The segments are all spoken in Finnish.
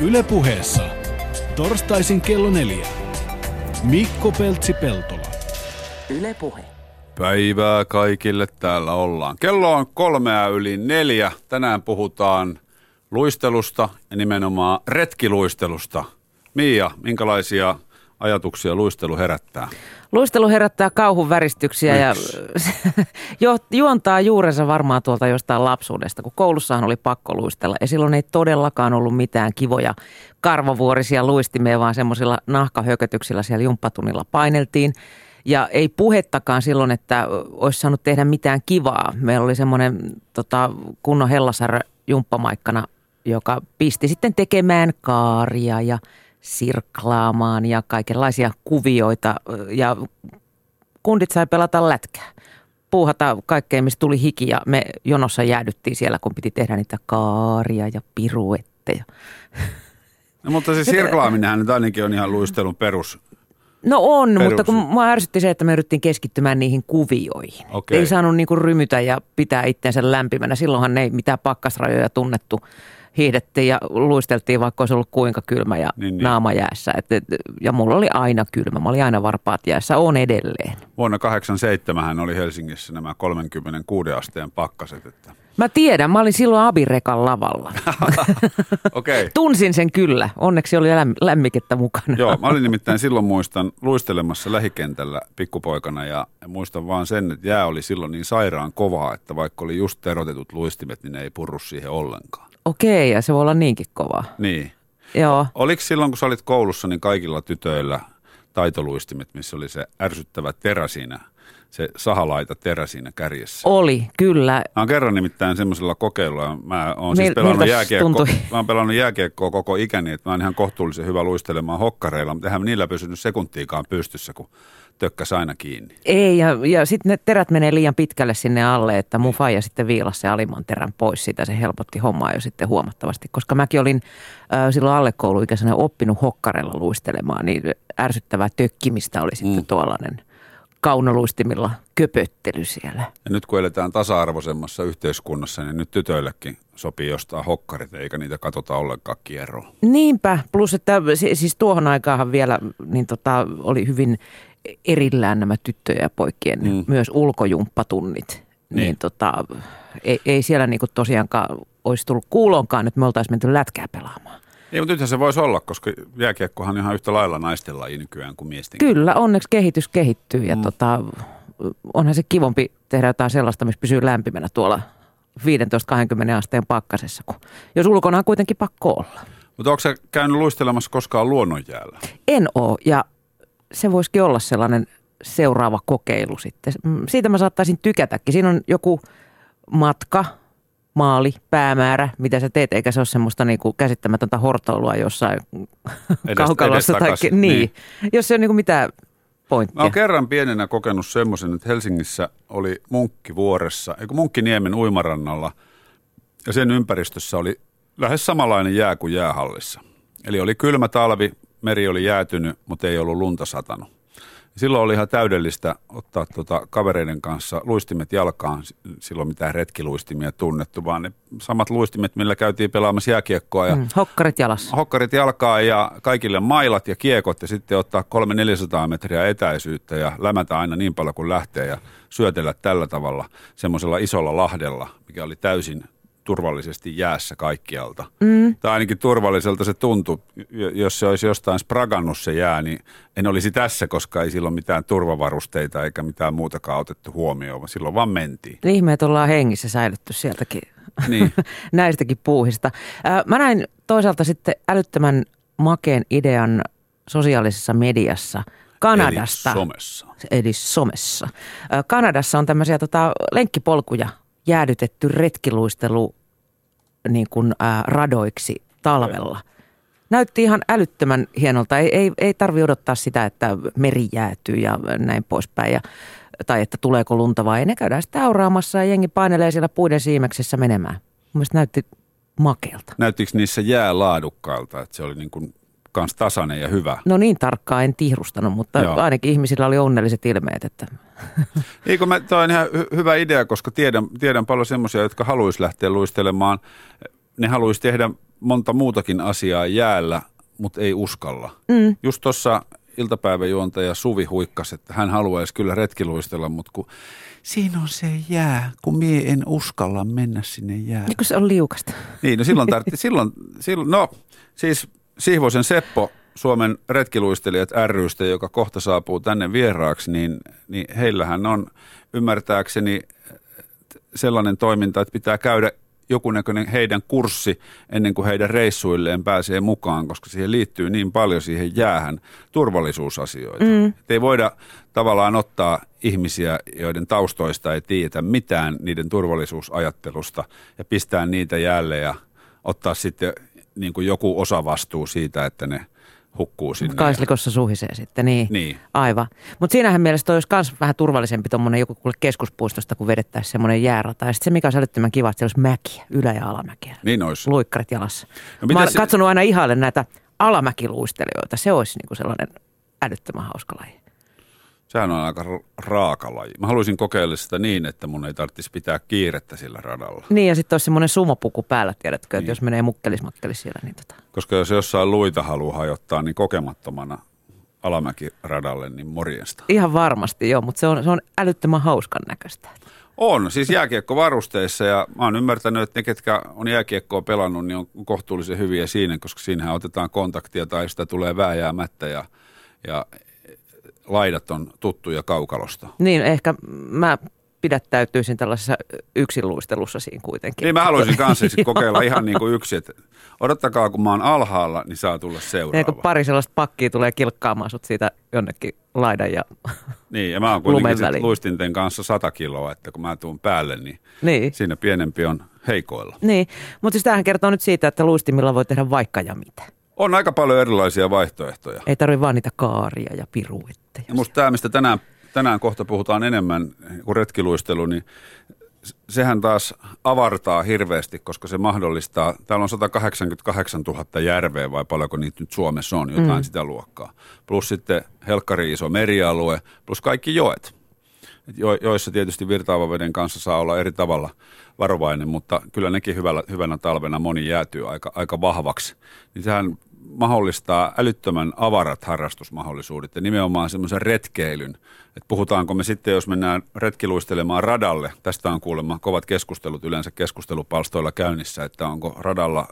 Ylepuheessa torstaisin kello neljä. Mikko Peltsi-Peltola. Ylepuhe. Päivää kaikille, täällä ollaan. Kello on kolmea yli neljä. Tänään puhutaan luistelusta ja nimenomaan retkiluistelusta. Miia, minkälaisia ajatuksia luistelu herättää? Luistelu herättää kauhun väristyksiä ja jo, juontaa juurensa varmaan tuolta jostain lapsuudesta, kun koulussahan oli pakko luistella. Ja silloin ei todellakaan ollut mitään kivoja karvavuorisia luistimia, vaan semmoisilla nahkahökötyksillä siellä jumppatunnilla paineltiin. Ja ei puhettakaan silloin, että olisi saanut tehdä mitään kivaa. Meillä oli semmoinen tota, kunnon hellasarä jumppamaikkana, joka pisti sitten tekemään kaaria ja sirklaamaan ja kaikenlaisia kuvioita. Ja kundit sai pelata lätkää. Puuhata kaikkea, mistä tuli hiki ja me jonossa jäädyttiin siellä, kun piti tehdä niitä kaaria ja piruetteja. No, mutta se sirklaaminenhan nyt ainakin on ihan luistelun perus No on, Perus. mutta kun mua ärsytti se, että me yritettiin keskittymään niihin kuvioihin. Okay. Ei saanut niinku rymytä ja pitää itsensä lämpimänä. Silloinhan ei mitään pakkasrajoja tunnettu. Hiihdettiin ja luisteltiin, vaikka olisi ollut kuinka kylmä ja niin, niin. naama jäässä. Et, et, ja mulla oli aina kylmä. Mä olin aina varpaat jäässä. On edelleen. Vuonna 87 oli Helsingissä nämä 36 asteen pakkaset. Että Mä tiedän, mä olin silloin Abirekan lavalla. okay. Tunsin sen kyllä, onneksi oli lämm- lämmikettä mukana. Joo, mä olin nimittäin silloin muistan luistelemassa lähikentällä pikkupoikana ja, muistan vaan sen, että jää oli silloin niin sairaan kovaa, että vaikka oli just erotetut luistimet, niin ne ei purru siihen ollenkaan. Okei, ja se voi olla niinkin kovaa. Niin. Joo. Oliko silloin, kun sä olit koulussa, niin kaikilla tytöillä taitoluistimet, missä oli se ärsyttävä terä siinä – se sahalaita terä siinä kärjessä. Oli, kyllä. Mä oon kerran nimittäin semmoisella kokeilulla, mä oon siis pelannut, jääkiekko, mä oon pelannut jääkiekkoa koko ikäni, että mä oon ihan kohtuullisen hyvä luistelemaan hokkareilla, mutta eihän niillä pysynyt sekuntiikaan pystyssä, kun tökkäs aina kiinni. Ei, ja, ja sitten ne terät menee liian pitkälle sinne alle, että mun faija sitten viilasi se alimman terän pois siitä. Se helpotti hommaa jo sitten huomattavasti, koska mäkin olin äh, silloin alle kouluikäisenä oppinut hokkarella luistelemaan, niin ärsyttävää tökkimistä oli sitten mm. tuollainen – kaunoluistimilla köpöttely siellä. Ja nyt kun eletään tasa-arvoisemmassa yhteiskunnassa, niin nyt tytöillekin sopii jostain hokkarit, eikä niitä katsota ollenkaan kierroa. Niinpä, plus että siis tuohon aikaan vielä niin tota, oli hyvin erillään nämä tyttöjen ja poikien mm. myös ulkojumppatunnit. Niin, niin tota, ei, ei siellä niinku tosiaankaan olisi tullut kuulonkaan, että me oltaisiin menty lätkää pelaamaan. Ei, mutta nythän se voisi olla, koska jääkiekkohan on ihan yhtä lailla naisten laji nykyään kuin miesten. Kyllä, onneksi kehitys kehittyy ja mm. tota, onhan se kivompi tehdä jotain sellaista, missä pysyy lämpimänä tuolla 15-20 asteen pakkasessa, kun jos ulkona on kuitenkin pakko olla. Mutta onko se käynyt luistelemassa koskaan luonnonjäällä? En oo ja se voisikin olla sellainen seuraava kokeilu sitten. Mm, siitä mä saattaisin tykätäkin. Siinä on joku matka, maali, päämäärä, mitä sä teet, eikä se ole semmoista niinku käsittämätöntä hortoilua jossain kaukalossa. Tai, niin. niin. Jos se on niinku mitään pointtia. Mä oon kerran pienenä kokenut semmoisen, että Helsingissä oli Munkkivuoressa, eikö Munkkiniemen uimarannalla, ja sen ympäristössä oli lähes samanlainen jää kuin jäähallissa. Eli oli kylmä talvi, meri oli jäätynyt, mutta ei ollut lunta satanut. Silloin oli ihan täydellistä ottaa tuota kavereiden kanssa luistimet jalkaan, silloin mitään retkiluistimia tunnettu, vaan ne samat luistimet, millä käytiin pelaamassa jääkiekkoa. Ja mm, hokkarit jalassa. Hokkarit jalkaa ja kaikille mailat ja kiekot ja sitten ottaa 300-400 metriä etäisyyttä ja lämätä aina niin paljon kuin lähtee ja syötellä tällä tavalla semmoisella isolla lahdella, mikä oli täysin turvallisesti jäässä kaikkialta. Mm. Tai ainakin turvalliselta se tuntui. Jos se olisi jostain spragannut se jää, niin en olisi tässä, koska ei silloin mitään turvavarusteita eikä mitään muutakaan otettu huomioon, vaan silloin vaan mentiin. Ihme, että ollaan hengissä säilytty sieltäkin niin. näistäkin puuhista. Mä näin toisaalta sitten älyttömän makeen idean sosiaalisessa mediassa – Kanadasta. Eli somessa. Eli somessa. Kanadassa on tämmöisiä tota, lenkkipolkuja jäädytetty retkiluistelu niin kuin, ää, radoiksi talvella. Näytti ihan älyttömän hienolta. Ei, ei, ei tarvi odottaa sitä, että meri jäätyy ja näin poispäin. Ja, tai että tuleeko lunta vai ei. Ne käydään sitten auraamassa ja jengi painelee siellä puiden siimeksessä menemään. Mielestäni näytti makealta. Näyttikö niissä jää laadukkailta, että se oli niin kuin kans tasainen ja hyvä. No niin tarkkaan en tihrustanut, mutta Joo. ainakin ihmisillä oli onnelliset ilmeet. Että. Eikö mä, toi on ihan hy- hyvä idea, koska tiedän, tiedän paljon semmoisia, jotka haluaisi lähteä luistelemaan. Ne haluaisi tehdä monta muutakin asiaa jäällä, mutta ei uskalla. Mm. Just tuossa iltapäiväjuontaja Suvi huikkasi, että hän haluaisi kyllä retkiluistella, mutta kun siinä on se jää, kun mie en uskalla mennä sinne jää. Niin kun se on liukasta. Niin, no silloin tarvittiin, silloin, silloin, no siis Sihvoisen Seppo, Suomen retkiluistelijat rystä, joka kohta saapuu tänne vieraaksi, niin, niin heillähän on ymmärtääkseni sellainen toiminta, että pitää käydä joku näköinen heidän kurssi ennen kuin heidän reissuilleen pääsee mukaan, koska siihen liittyy niin paljon siihen jäähän turvallisuusasioita. Mm. ei voida tavallaan ottaa ihmisiä, joiden taustoista ei tiedetä mitään niiden turvallisuusajattelusta ja pistää niitä jälleen ja ottaa sitten niin kuin joku osa vastuu siitä, että ne – hukkuu sinne. Kaislikossa suhisee sitten, niin. niin. Aivan. Mutta siinähän mielessä olisi myös vähän turvallisempi tuommoinen joku kuule keskuspuistosta, kun vedettäisiin semmoinen jäärata. Ja sitten se, mikä on älyttömän kiva, että siellä olisi mäkiä, ylä- ja alamäkiä. Niin olisi. Luikkarit jalassa. No, Mä oon se... katsonut aina ihaille näitä alamäkiluistelijoita. Se olisi niinku sellainen älyttömän hauska laji. Sehän on aika raaka laji. Mä haluaisin kokeilla sitä niin, että mun ei tarvitsisi pitää kiirettä sillä radalla. Niin ja sitten olisi semmoinen sumopuku päällä, tiedätkö, niin. että jos menee mukkelismakkelis siellä. Niin tota. Koska jos jossain luita haluaa hajottaa, niin kokemattomana alamäkiradalle, niin morjesta. Ihan varmasti joo, mutta se on, se on älyttömän hauskan näköistä. On, siis jääkiekkovarusteissa ja mä oon ymmärtänyt, että ne, ketkä on jääkiekkoa pelannut, niin on kohtuullisen hyviä siinä, koska siinähän otetaan kontaktia tai sitä tulee vääjäämättä ja, ja laidat on tuttuja kaukalosta. Niin, ehkä mä pidättäytyisin tällaisessa yksinluistelussa siinä kuitenkin. Niin mä haluaisin kanssa kokeilla ihan niin kuin yksi, että odottakaa kun mä oon alhaalla, niin saa tulla seuraava. Niin, kun pari sellaista pakkia tulee kilkkaamaan sut siitä jonnekin laidan ja Niin, ja mä oon kuitenkin luistinten kanssa sata kiloa, että kun mä tuun päälle, niin, niin. siinä pienempi on heikoilla. Niin, mutta siis tämähän kertoo nyt siitä, että luistimilla voi tehdä vaikka ja mitä. On aika paljon erilaisia vaihtoehtoja. Ei tarvitse vaan niitä kaaria ja piruetteja. Ja musta tämä, mistä tänään, tänään kohta puhutaan enemmän kuin retkiluistelu, niin sehän taas avartaa hirveästi, koska se mahdollistaa, täällä on 188 000 järveä vai paljonko niitä nyt Suomessa on, jotain mm. sitä luokkaa. Plus sitten helkkari iso merialue, plus kaikki joet, jo, joissa tietysti virtaavan veden kanssa saa olla eri tavalla varovainen, mutta kyllä nekin hyvällä, hyvänä talvena moni jäätyy aika, aika vahvaksi. Niin sehän mahdollistaa älyttömän avarat harrastusmahdollisuudet ja nimenomaan semmoisen retkeilyn. Että puhutaanko me sitten, jos mennään retkiluistelemaan radalle, tästä on kuulemma kovat keskustelut yleensä keskustelupalstoilla käynnissä, että onko radalla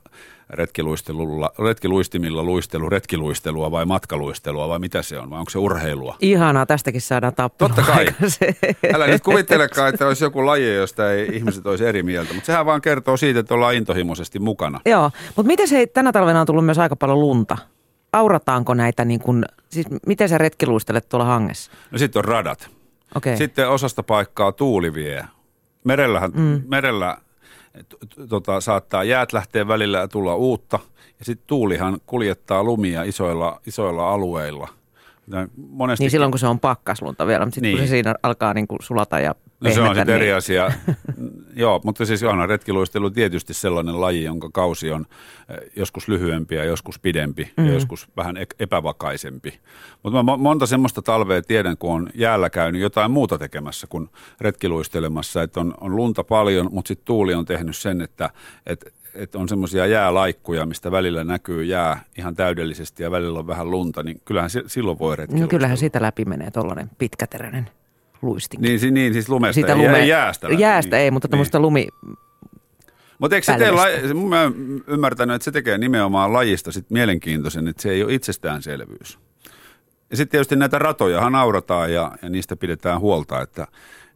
retkiluistelulla, retkiluistimilla luistelu, retkiluistelua vai matkaluistelua vai mitä se on, vai onko se urheilua? Ihanaa, tästäkin saadaan tappelua. Totta kai. Älä nyt kuvittelekaan, että olisi joku laji, josta ei ihmiset olisi eri mieltä, mutta sehän vaan kertoo siitä, että ollaan intohimoisesti mukana. Joo, mutta miten se tänä talvena on tullut myös aika paljon lunta? Aurataanko näitä, niin kun, siis miten sä retkiluistelet tuolla hangessa? No sitten on radat. Okay. Sitten osasta paikkaa tuuli vie. Merellähän, mm. merellä tota, saattaa jäät lähteä välillä ja tulla uutta. Ja sitten tuulihan kuljettaa lumia isoilla, isoilla alueilla. Monesti... Niin silloin kun se on pakkaslunta vielä, mutta sitten niin. kun se niin. siinä alkaa niin kuin sulata ja No se on sitten niin... eri asia. Joo, mutta siis onhan retkiluistelu tietysti sellainen laji, jonka kausi on eh, joskus lyhyempi ja joskus pidempi mm. ja joskus vähän epävakaisempi. Mutta mä monta semmoista talvea tiedän, kun on jäällä käynyt jotain muuta tekemässä kuin retkiluistelemassa, että on, on lunta paljon, mutta sitten tuuli on tehnyt sen, että, että että on semmoisia jäälaikkuja, mistä välillä näkyy jää ihan täydellisesti ja välillä on vähän lunta, niin kyllähän silloin voi retkiluistella. No kyllähän siitä läpi menee tuollainen pitkäteräinen luistinki. Niin, niin siis lumesta Sitä lume, ei jäästä. Jäästä niin. ei, mutta tämmöistä niin. lumi mutta eikö se tee, laji, mä ymmärtänyt, että se tekee nimenomaan lajista sit mielenkiintoisen, että se ei ole itsestäänselvyys. Ja sitten tietysti näitä ratoja naurataan ja, ja niistä pidetään huolta, että,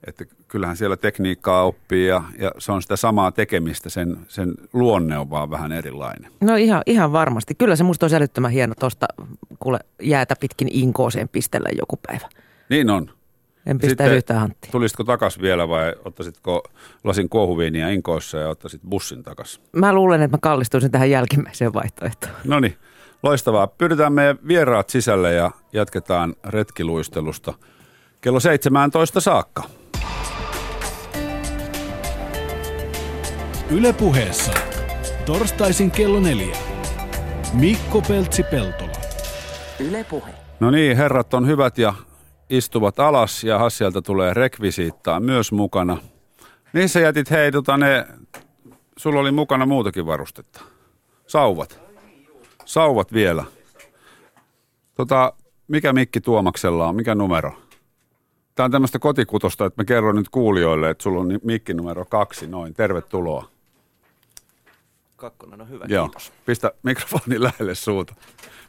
että kyllähän siellä tekniikkaa oppii ja, ja se on sitä samaa tekemistä, sen, sen luonne on vaan vähän erilainen. No ihan, ihan varmasti. Kyllä se musta on älyttömän hieno tuosta kuule jäätä pitkin inkooseen pistellä joku päivä. Niin on. En pistä yhtään hanttia. Tulisitko takas vielä vai ottaisitko lasin kuohuviiniä inkoissa ja ottaisit bussin takas? Mä luulen, että mä kallistuisin tähän jälkimmäiseen vaihtoehtoon. No niin, loistavaa. Pyydetään meidän vieraat sisälle ja jatketaan retkiluistelusta kello 17 saakka. Ylepuheessa torstaisin kello neljä. Mikko Peltsi-Peltola. Ylepuhe. No niin, herrat on hyvät ja istuvat alas ja Hassialta tulee rekvisiittaa myös mukana. Missä jätit hei, tota ne, sulla oli mukana muutakin varustetta. Sauvat. Sauvat vielä. Tota, mikä mikki Tuomaksella on? Mikä numero? Tämä on tämmöistä kotikutosta, että mä kerron nyt kuulijoille, että sulla on mikki numero kaksi. Noin, tervetuloa. Kakkonen on hyvä, Joo, kiitos. pistä mikrofoni lähelle suuta.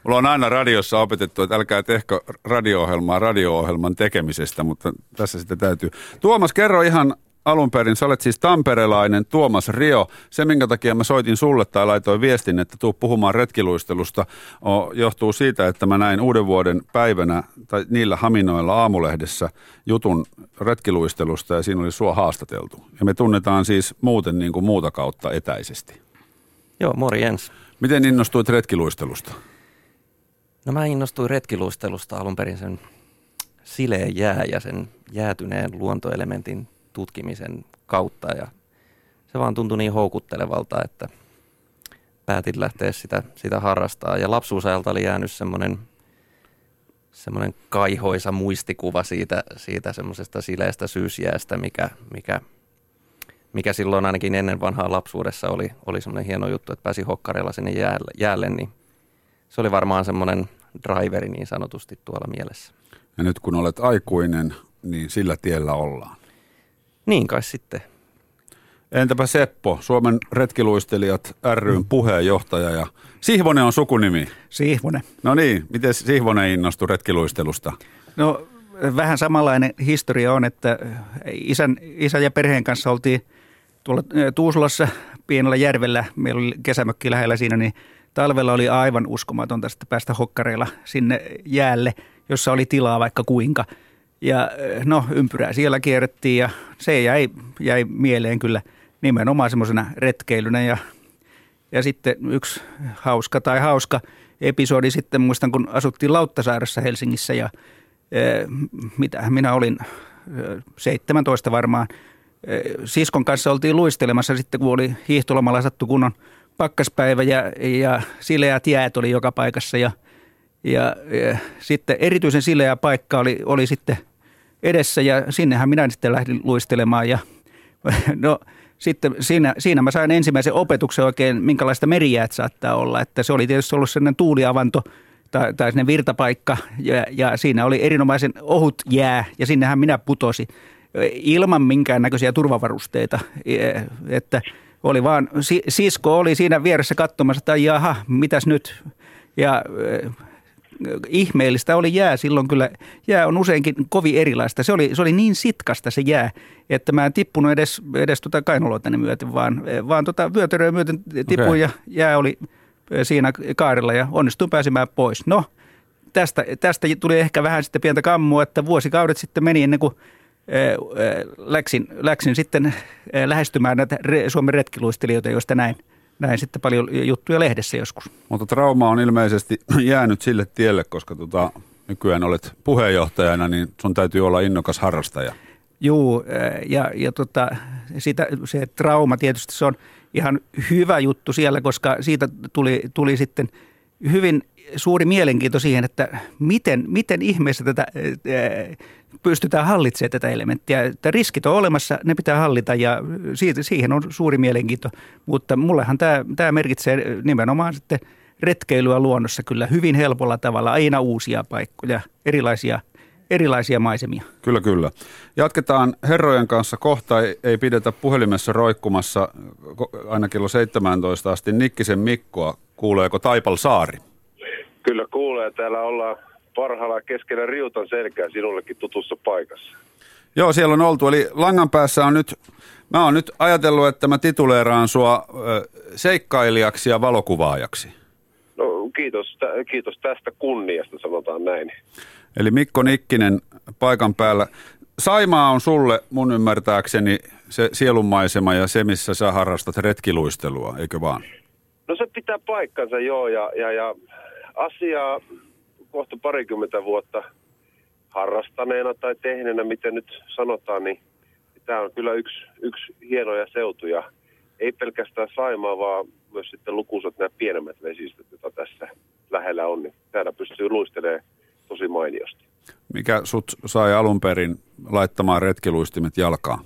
Mulla on aina radiossa opetettu, että älkää tehkö radio-ohjelmaa radio-ohjelman tekemisestä, mutta tässä sitten täytyy. Tuomas, kerro ihan alun perin, sä olet siis tamperelainen Tuomas Rio. Se, minkä takia mä soitin sulle tai laitoin viestin, että tuu puhumaan retkiluistelusta, johtuu siitä, että mä näin uuden vuoden päivänä tai niillä haminoilla aamulehdessä jutun retkiluistelusta ja siinä oli sua haastateltu. Ja me tunnetaan siis muuten niin kuin muuta kautta etäisesti. Joo, morjens. Miten innostuit retkiluistelusta? No mä innostuin retkiluistelusta alun perin sen sileen jää ja sen jäätyneen luontoelementin tutkimisen kautta ja se vaan tuntui niin houkuttelevalta, että päätin lähteä sitä, sitä harrastaa. Ja lapsuusajalta oli jäänyt semmoinen semmoinen kaihoisa muistikuva siitä, siitä semmoisesta sileästä syysjäästä, mikä, mikä, mikä silloin ainakin ennen vanhaa lapsuudessa oli, oli semmoinen hieno juttu, että pääsi hokkareilla sinne jäälle, jäälle niin se oli varmaan semmoinen driveri niin sanotusti tuolla mielessä. Ja nyt kun olet aikuinen, niin sillä tiellä ollaan. Niin kai sitten. Entäpä Seppo, Suomen retkiluistelijat ryn puheenjohtaja ja Sihvonen on sukunimi. Sihvonen. No niin, miten Sihvonen innostui retkiluistelusta? No vähän samanlainen historia on, että isän, isän ja perheen kanssa oltiin tuolla Tuusulassa pienellä järvellä, meillä oli kesämökki lähellä siinä, niin talvella oli aivan uskomatonta sitten päästä hokkareilla sinne jäälle, jossa oli tilaa vaikka kuinka. Ja no ympyrää siellä kierrettiin ja se jäi, jäi mieleen kyllä nimenomaan semmoisena retkeilynä ja, ja sitten yksi hauska tai hauska episodi sitten muistan, kun asuttiin Lauttasaaressa Helsingissä ja e, mitä minä olin 17 varmaan. E, siskon kanssa oltiin luistelemassa sitten, kun oli hiihtolomalla sattu kunnon pakkaspäivä ja, ja sileät jäät oli joka paikassa ja, ja, ja sitten erityisen sileä paikka oli, oli sitten edessä ja sinnehän minä sitten lähdin luistelemaan ja no sitten siinä, siinä mä sain ensimmäisen opetuksen oikein, minkälaista merijäät saattaa olla. Että se oli tietysti ollut sellainen tuuliavanto tai, tai sinne virtapaikka ja, ja siinä oli erinomaisen ohut jää ja sinnehän minä putosin ilman minkäännäköisiä turvavarusteita. Että oli vaan, sisko oli siinä vieressä katsomassa, että jaha, mitäs nyt? Ja ihmeellistä oli jää silloin kyllä. Jää on useinkin kovin erilaista. Se oli, se oli niin sitkasta se jää, että mä en tippunut edes, edes tuota kainaloitani myöten, vaan, vaan tota vyötäröä myöten tippuin okay. ja jää oli siinä kaarella ja onnistuin pääsemään pois. No, tästä, tästä tuli ehkä vähän sitten pientä kammua, että vuosikaudet sitten meni ennen kuin läksin, läksin sitten lähestymään näitä Suomen retkiluistelijoita, joista näin – näin sitten paljon juttuja lehdessä joskus. Mutta trauma on ilmeisesti jäänyt sille tielle, koska tota, nykyään olet puheenjohtajana, niin sun täytyy olla innokas harrastaja. Joo, ja, ja tota, sitä, se trauma tietysti se on ihan hyvä juttu siellä, koska siitä tuli, tuli sitten hyvin suuri mielenkiinto siihen, että miten, miten ihmeessä tätä pystytään hallitsemaan tätä elementtiä. Että riskit on olemassa, ne pitää hallita ja siitä, siihen on suuri mielenkiinto. Mutta mullehan tämä, tämä merkitsee nimenomaan sitten retkeilyä luonnossa kyllä hyvin helpolla tavalla, aina uusia paikkoja, erilaisia erilaisia maisemia. Kyllä, kyllä. Jatketaan herrojen kanssa kohta. Ei, ei pidetä puhelimessa roikkumassa aina kello 17 asti. Nikkisen Mikkoa, kuuleeko Taipal Saari? Kyllä kuulee. Täällä ollaan parhaalla keskellä riutan selkää sinullekin tutussa paikassa. Joo, siellä on oltu. Eli langan päässä on nyt, mä oon nyt ajatellut, että mä tituleeraan sua seikkailijaksi ja valokuvaajaksi. No kiitos, kiitos tästä kunniasta, sanotaan näin. Eli Mikko Nikkinen paikan päällä. Saimaa on sulle mun ymmärtääkseni se sielunmaisema ja se, missä sä harrastat retkiluistelua, eikö vaan? No se pitää paikkansa joo ja, ja, ja asiaa kohta parikymmentä vuotta harrastaneena tai tehneenä, miten nyt sanotaan, niin tämä on kyllä yksi, yksi hienoja seutuja. Ei pelkästään Saimaa, vaan myös sitten lukuisat nämä pienemmät vesistöt, joita tässä lähellä on. Niin täällä pystyy luistelemaan tosi mainiosti. Mikä sut sai alun perin laittamaan retkiluistimet jalkaan?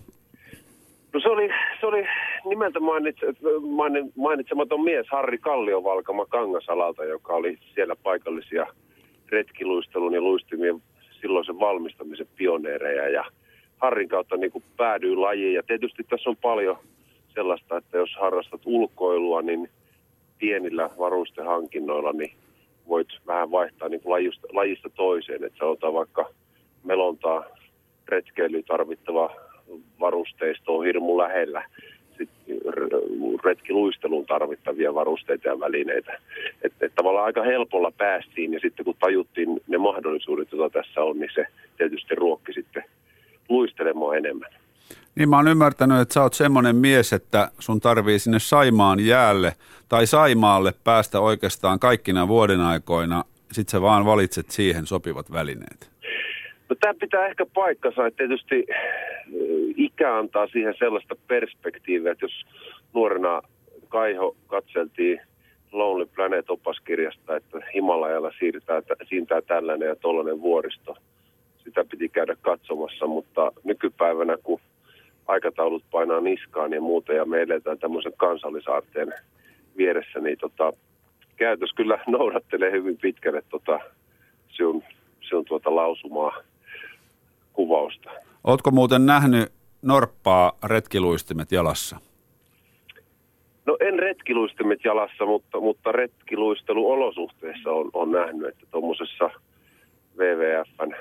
No se oli, se oli nimeltä mainitse, main- mainitsematon mies Harri Kalliovalkama Kangasalalta, joka oli siellä paikallisia retkiluistelun ja luistimien silloisen valmistamisen pioneereja. Ja Harrin kautta niin kuin päädyy lajiin. Ja tietysti tässä on paljon sellaista, että jos harrastat ulkoilua, niin pienillä varustehankinnoilla niin voit vähän vaihtaa niin kuin lajista, lajista toiseen. Että sanotaan vaikka melontaa retkeilyyn tarvittava varusteisto on hirmu lähellä retkiluisteluun tarvittavia varusteita ja välineitä. Että et tavallaan aika helpolla päästiin ja sitten kun tajuttiin ne mahdollisuudet, joita tässä on, niin se tietysti ruokki sitten luistelemaan enemmän. Niin mä oon ymmärtänyt, että sä oot semmoinen mies, että sun tarvii sinne Saimaan jäälle tai Saimaalle päästä oikeastaan kaikkina vuoden aikoina. Sitten sä vaan valitset siihen sopivat välineet. No tämä pitää ehkä paikkansa, että tietysti ikä antaa siihen sellaista perspektiiviä, että jos nuorena Kaiho katseltiin Lonely Planet-opaskirjasta, että Himalajalla siirtää, siintää tällainen ja tollainen vuoristo. Sitä piti käydä katsomassa, mutta nykypäivänä kun aikataulut painaa niskaan ja muuta ja me eletään tämmöisen kansallisaarteen vieressä, niin tota, käytös kyllä noudattelee hyvin pitkälle tota, sinun, sinun tuota lausumaa kuvausta. Oletko muuten nähnyt norppaa retkiluistimet jalassa? No en retkiluistimet jalassa, mutta, mutta retkiluisteluolosuhteissa on, on nähnyt, että tuommoisessa WWFn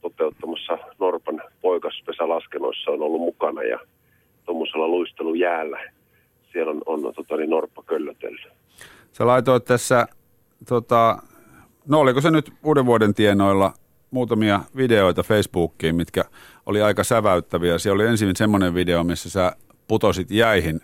toteuttamassa Norpan poikaspesälaskenoissa on ollut mukana ja tuommoisella luistelujäällä siellä on, on tota, niin Norppa köllötellyt. Sä laitoit tässä, tota, no oliko se nyt uuden vuoden tienoilla muutamia videoita Facebookiin, mitkä oli aika säväyttäviä. Siellä oli ensin semmoinen video, missä sä putosit jäihin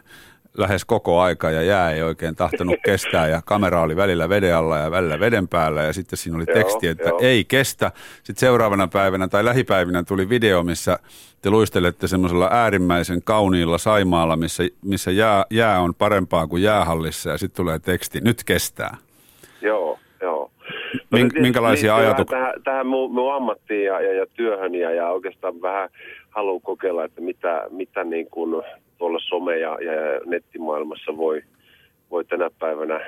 lähes koko aika ja jää ei oikein tahtonut kestää ja kamera oli välillä veden alla ja välillä veden päällä ja sitten siinä oli teksti, että joo. ei kestä. Sitten seuraavana päivänä tai lähipäivinä tuli video, missä te luistelette semmoisella äärimmäisen kauniilla Saimaalla, missä, missä jää, jää on parempaa kuin jäähallissa ja sitten tulee teksti, nyt kestää. Joo, joo. No, Mink, minkälaisia ajatuksia? Tähän, tähän mun, mun ammattiin ja, ja, ja työhön ja, ja oikeastaan vähän haluan kokeilla, että mitä, mitä niin kuin tuolla some- ja, ja nettimaailmassa voi, voi tänä päivänä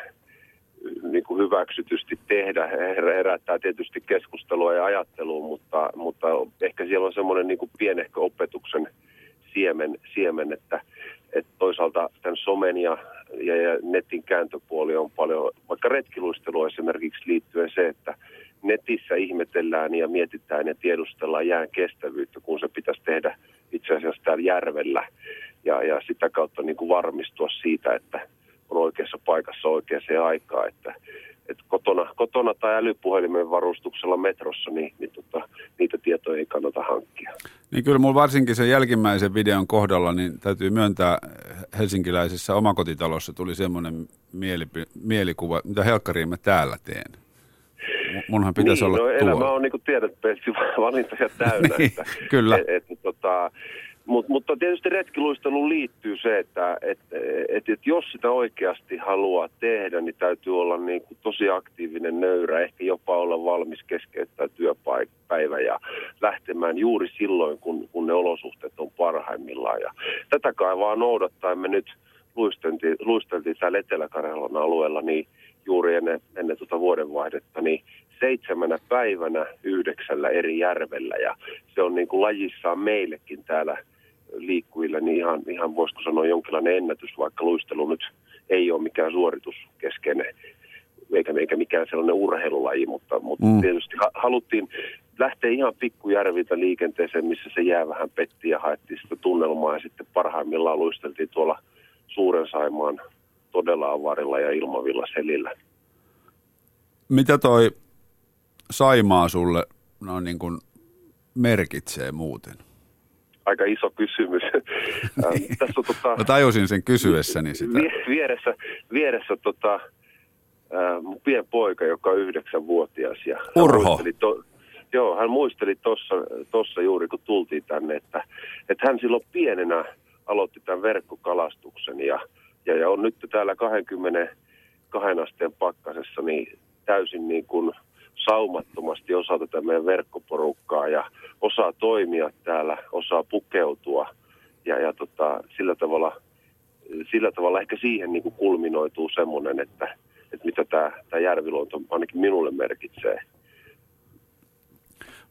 niin kuin hyväksytysti tehdä. Herättää tietysti keskustelua ja ajattelua, mutta, mutta ehkä siellä on semmoinen niin kuin pienehkö opetuksen siemen, siemen että, että toisaalta tämän somen ja, ja, ja netin kääntöpuoli on paljon, vaikka retkiluistelua esimerkiksi liittyen se, että netissä ihmetellään ja mietitään ja tiedustellaan jään kestävyyttä, kun se pitäisi tehdä itse asiassa täällä järvellä ja, ja sitä kautta niin kuin varmistua siitä, että on oikeassa paikassa oikeaan aikaan, että, että kotona, kotona tai älypuhelimen varustuksella metrossa, niin, niin tota, niitä tietoja ei kannata hankkia. Niin kyllä mulla varsinkin sen jälkimmäisen videon kohdalla, niin täytyy myöntää helsinkiläisessä omakotitalossa tuli semmoinen mielipi, mielikuva, mitä helkkariin mä täällä teen. Munhan pitäisi niin, olla no, tuo. elämä on niin kuin tiedät, valintoja täynnä. niin, että, kyllä. Et, et, tota, Mut, mutta tietysti retkiluisteluun liittyy se, että et, et, et jos sitä oikeasti haluaa tehdä, niin täytyy olla niin kuin tosi aktiivinen nöyrä, ehkä jopa olla valmis keskeyttää työpäivä ja lähtemään juuri silloin, kun, kun ne olosuhteet on parhaimmillaan. Ja tätä kai vaan noudattaen me nyt luisteltiin, luisteltiin täällä Etelä-Karjalan alueella niin juuri ennen, ennen tuota vuodenvaihdetta, niin seitsemänä päivänä yhdeksällä eri järvellä ja se on niin kuin lajissaan meillekin täällä liikkujille niin ihan, ihan voisiko sanoa jonkinlainen ennätys, vaikka luistelu nyt ei ole mikään suorituskeskeinen eikä, eikä mikään sellainen urheilulaji, mutta, mutta mm. tietysti haluttiin lähteä ihan pikkujärviltä liikenteeseen, missä se jää vähän petti ja haettiin sitä tunnelmaa ja sitten parhaimmillaan luisteltiin tuolla Suuren Saimaan todella avarilla ja ilmavilla selillä. Mitä toi Saimaa sulle no niin kuin merkitsee muuten? Aika iso kysymys. Niin. Tässä on, tota, Mä tajusin sen kysyessäni sitä. Vieressä, vieressä tota, äh, mun poika, joka on yhdeksänvuotias. Ja Urho. To, joo, hän muisteli tuossa tossa juuri, kun tultiin tänne, että, että hän silloin pienenä aloitti tämän verkkokalastuksen ja, ja, ja on nyt täällä 22 asteen pakkasessa niin täysin niin kuin – saumattomasti osa tätä meidän verkkoporukkaa ja osaa toimia täällä, osaa pukeutua ja, ja tota, sillä tavalla sillä tavalla ehkä siihen niin kuin kulminoituu semmoinen, että, että mitä tämä, tämä järviluonto ainakin minulle merkitsee.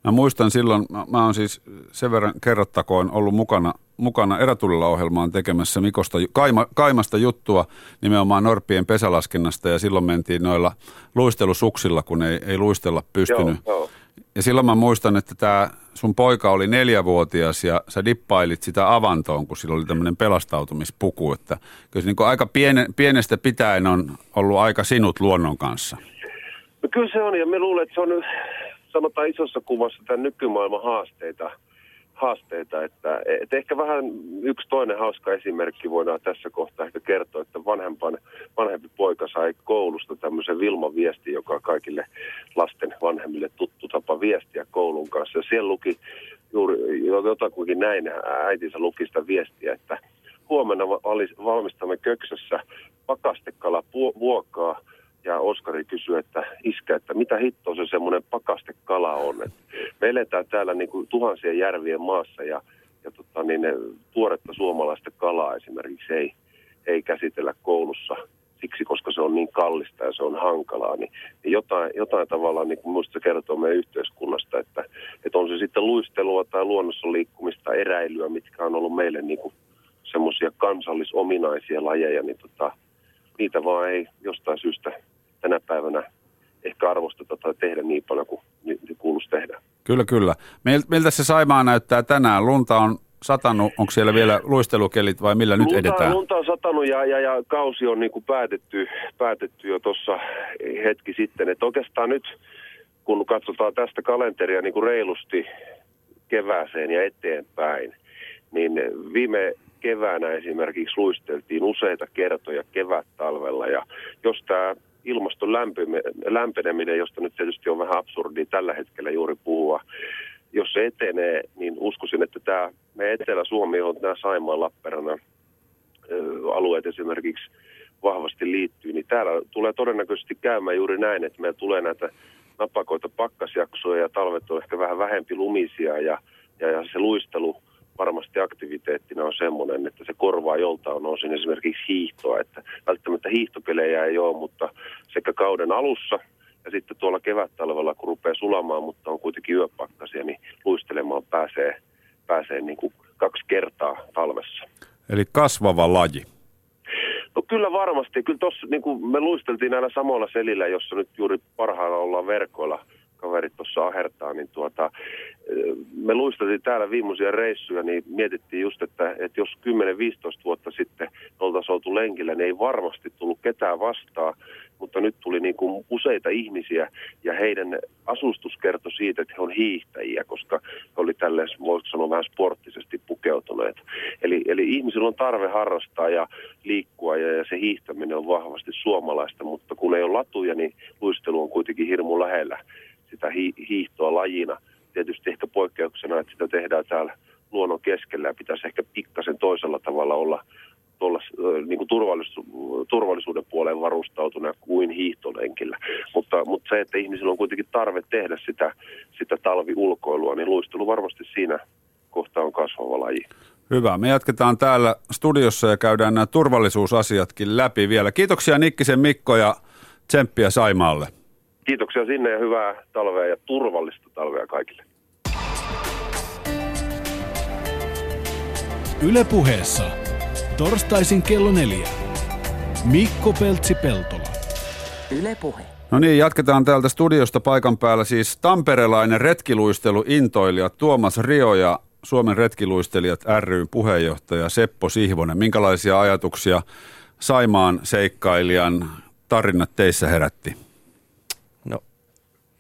Mä muistan silloin, mä, mä oon siis sen verran kerrottakoon ollut mukana, mukana erätulilla ohjelmaan tekemässä Mikosta, kaima, Kaimasta juttua nimenomaan Norppien pesälaskennasta ja silloin mentiin noilla luistelusuksilla, kun ei, ei luistella pystynyt. Joo, joo. Ja silloin mä muistan, että tämä sun poika oli neljävuotias ja sä dippailit sitä avantoon, kun sillä oli tämmöinen pelastautumispuku. Että kyllä se niin aika piene, pienestä pitäen on ollut aika sinut luonnon kanssa. No kyllä se on, ja me luulen, että se on sanotaan isossa kuvassa tämän nykymaailman haasteita, haasteita että, että ehkä vähän yksi toinen hauska esimerkki voidaan tässä kohtaa ehkä kertoa, että vanhempan, vanhempi poika sai koulusta tämmöisen Vilma-viesti, joka on kaikille lasten vanhemmille tuttu tapa viestiä koulun kanssa. Ja siellä luki juuri jotakuinkin näin, äitinsä luki sitä viestiä, että huomenna valmistamme köksössä pakastekala vuokaa, ja Oskari kysyi, että iskä, että mitä hittoa se semmoinen pakastekala on. Et me eletään täällä niin kuin tuhansien järvien maassa ja, ja tota, niin tuoretta suomalaista kalaa esimerkiksi ei, ei käsitellä koulussa siksi, koska se on niin kallista ja se on hankalaa, niin, niin jotain, jotain tavallaan niin minusta kertoo meidän yhteiskunnasta, että, että on se sitten luistelua tai luonnossa liikkumista, eräilyä, mitkä on ollut meille niin semmoisia kansallisominaisia lajeja, niin tota, niitä vaan ei jostain syystä tänä päivänä ehkä arvosteta tai tehdä niin paljon kuin kuuluisi tehdä. Kyllä, kyllä. Miltä se Saimaa näyttää tänään? Lunta on satanut, onko siellä vielä luistelukelit vai millä lunta, nyt edetään? Lunta on satanut ja, ja, ja kausi on niin kuin päätetty, päätetty jo tuossa hetki sitten. Et oikeastaan nyt, kun katsotaan tästä kalenteria niin kuin reilusti kevääseen ja eteenpäin, niin viime keväänä esimerkiksi luisteltiin useita kertoja kevät-talvella. Ja jos tämä ilmaston lämpeneminen, josta nyt tietysti on vähän absurdi tällä hetkellä juuri puhua, jos se etenee, niin uskoisin, että tämä me Etelä-Suomi, on nämä Saimaan Lappeenrannan alueet esimerkiksi vahvasti liittyy, niin täällä tulee todennäköisesti käymään juuri näin, että meillä tulee näitä napakoita pakkasjaksoja ja talvet on ehkä vähän vähempi lumisia ja, ja, ja se luistelu varmasti aktiviteettina on semmoinen, että se korvaa joltain osin esimerkiksi hiihtoa, että välttämättä hiihtopelejä ei ole, mutta sekä kauden alussa ja sitten tuolla kevät-talvella, kun rupeaa sulamaan, mutta on kuitenkin yöpakkasia, niin luistelemaan pääsee, pääsee niin kuin kaksi kertaa talvessa. Eli kasvava laji. No kyllä varmasti. Kyllä tuossa niin kuin me luisteltiin näillä samoilla selillä, jossa nyt juuri parhailla ollaan verkoilla – kaverit tuossa ahertaa, niin tuota, me luisteltiin täällä viimeisiä reissuja, niin mietittiin just, että, että jos 10-15 vuotta sitten oltaisiin oltu lenkillä, niin ei varmasti tullut ketään vastaan, mutta nyt tuli niin kuin useita ihmisiä ja heidän asustus kertoi siitä, että he on hiihtäjiä, koska he oli tälleen, voisi sanoa, vähän sporttisesti pukeutuneet. Eli, eli ihmisillä on tarve harrastaa ja liikkua ja, ja se hiihtäminen on vahvasti suomalaista, mutta kun ei ole latuja, niin luistelu on kuitenkin hirmu lähellä sitä hi- hiihtoa lajina. Tietysti ehkä poikkeuksena, että sitä tehdään täällä luonnon keskellä ja pitäisi ehkä pikkasen toisella tavalla olla tuolla niin kuin turvallisu- turvallisuuden puoleen varustautuneena kuin hiihtolenkillä. Mutta, mutta se, että ihmisillä on kuitenkin tarve tehdä sitä, sitä talviulkoilua, niin luistelu varmasti siinä kohtaa on kasvava laji. Hyvä. Me jatketaan täällä studiossa ja käydään nämä turvallisuusasiatkin läpi vielä. Kiitoksia Nikkisen Mikko ja tsemppiä Saimaalle. Kiitoksia sinne ja hyvää talvea ja turvallista talvea kaikille. Ylepuheessa torstaisin kello neljä. Mikko Peltsi-Peltola. Ylepuhe. No niin, jatketaan täältä studiosta paikan päällä siis tamperelainen retkiluistelu intoilija Tuomas Rio ja Suomen retkiluistelijat ryn puheenjohtaja Seppo Sihvonen. Minkälaisia ajatuksia Saimaan seikkailijan tarinat teissä herätti?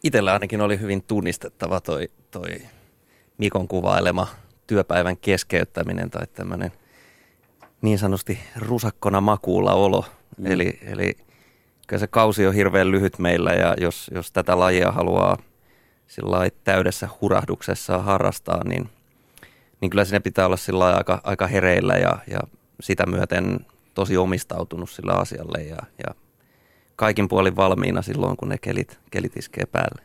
Itsellä ainakin oli hyvin tunnistettava toi, toi Mikon kuvailema työpäivän keskeyttäminen tai tämmöinen niin sanotusti rusakkona makuulla olo. Mm. Eli, eli kyllä se kausi on hirveän lyhyt meillä ja jos, jos tätä lajia haluaa sillä täydessä hurahduksessa harrastaa, niin, niin kyllä sinne pitää olla sillä aika, aika hereillä ja, ja sitä myöten tosi omistautunut sillä asialle ja, ja kaikin puolin valmiina silloin, kun ne kelit, kelit iskee päälle.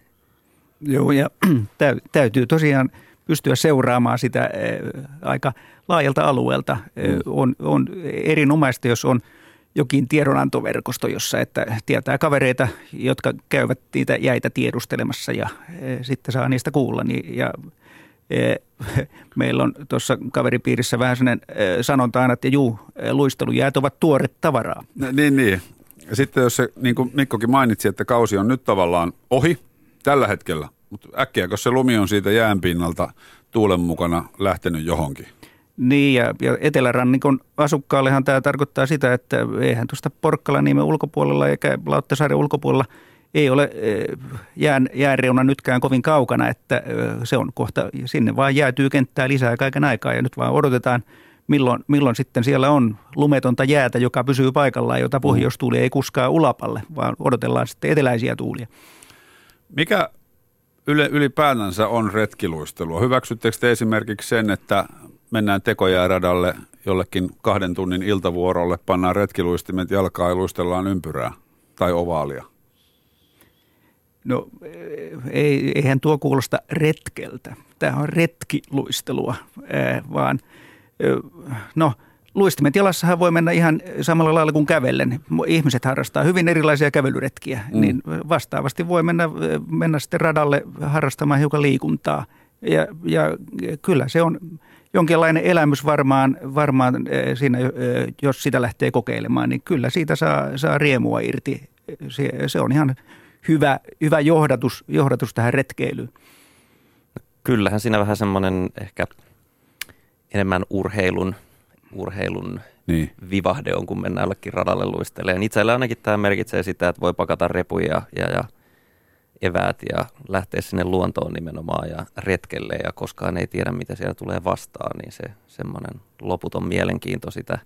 Joo, ja täytyy tosiaan pystyä seuraamaan sitä aika laajalta alueelta. Mm. On, on erinomaista, jos on jokin tiedonantoverkosto, jossa että tietää kavereita, jotka käyvät niitä jäitä tiedustelemassa ja sitten saa niistä kuulla. Niin, ja meillä on tuossa kaveripiirissä vähän sellainen sanonta aina, että juu, luistelujäät ovat tuore tavaraa. No, niin, niin. Sitten jos se, niin kuin Mikkokin mainitsi, että kausi on nyt tavallaan ohi tällä hetkellä, mutta äkkiä, kun se lumi on siitä jäänpinnalta tuulen mukana lähtenyt johonkin. Niin, ja, ja Etelärannikon asukkaallehan tämä tarkoittaa sitä, että eihän tuosta Porkkalan niemen ulkopuolella eikä Lauttasaaren ulkopuolella ei ole jään, jääreuna nytkään kovin kaukana, että se on kohta, sinne vaan jäätyy kenttää lisää kaiken aikaa ja nyt vaan odotetaan, milloin, milloin sitten siellä on lumetonta jäätä, joka pysyy paikallaan, jota mm. pohjoistuuli ei kuskaa ulapalle, vaan odotellaan sitten eteläisiä tuulia. Mikä ylipäätänsä on retkiluistelua? Hyväksyttekö te esimerkiksi sen, että mennään tekojääradalle jollekin kahden tunnin iltavuorolle, pannaan retkiluistimet jalkaa ja luistellaan ympyrää tai ovaalia? No ei, eihän tuo kuulosta retkeltä. Tämä on retkiluistelua, vaan no luistimet jalassahan voi mennä ihan samalla lailla kuin kävellen. Ihmiset harrastaa hyvin erilaisia kävelyretkiä, mm. niin vastaavasti voi mennä, mennä sitten radalle harrastamaan hiukan liikuntaa. Ja, ja kyllä se on jonkinlainen elämys varmaan, varmaan siinä, jos sitä lähtee kokeilemaan, niin kyllä siitä saa, saa riemua irti. Se, se on ihan hyvä, hyvä johdatus, johdatus tähän retkeilyyn. Kyllähän siinä vähän semmoinen ehkä enemmän urheilun, urheilun niin. vivahde on, kun mennään jollekin radalle luistelemaan. Itsellä ainakin tämä merkitsee sitä, että voi pakata repuja ja, ja eväät ja lähteä sinne luontoon nimenomaan ja retkelle ja koskaan ei tiedä, mitä siellä tulee vastaan, niin se semmoinen loputon mielenkiinto sitä,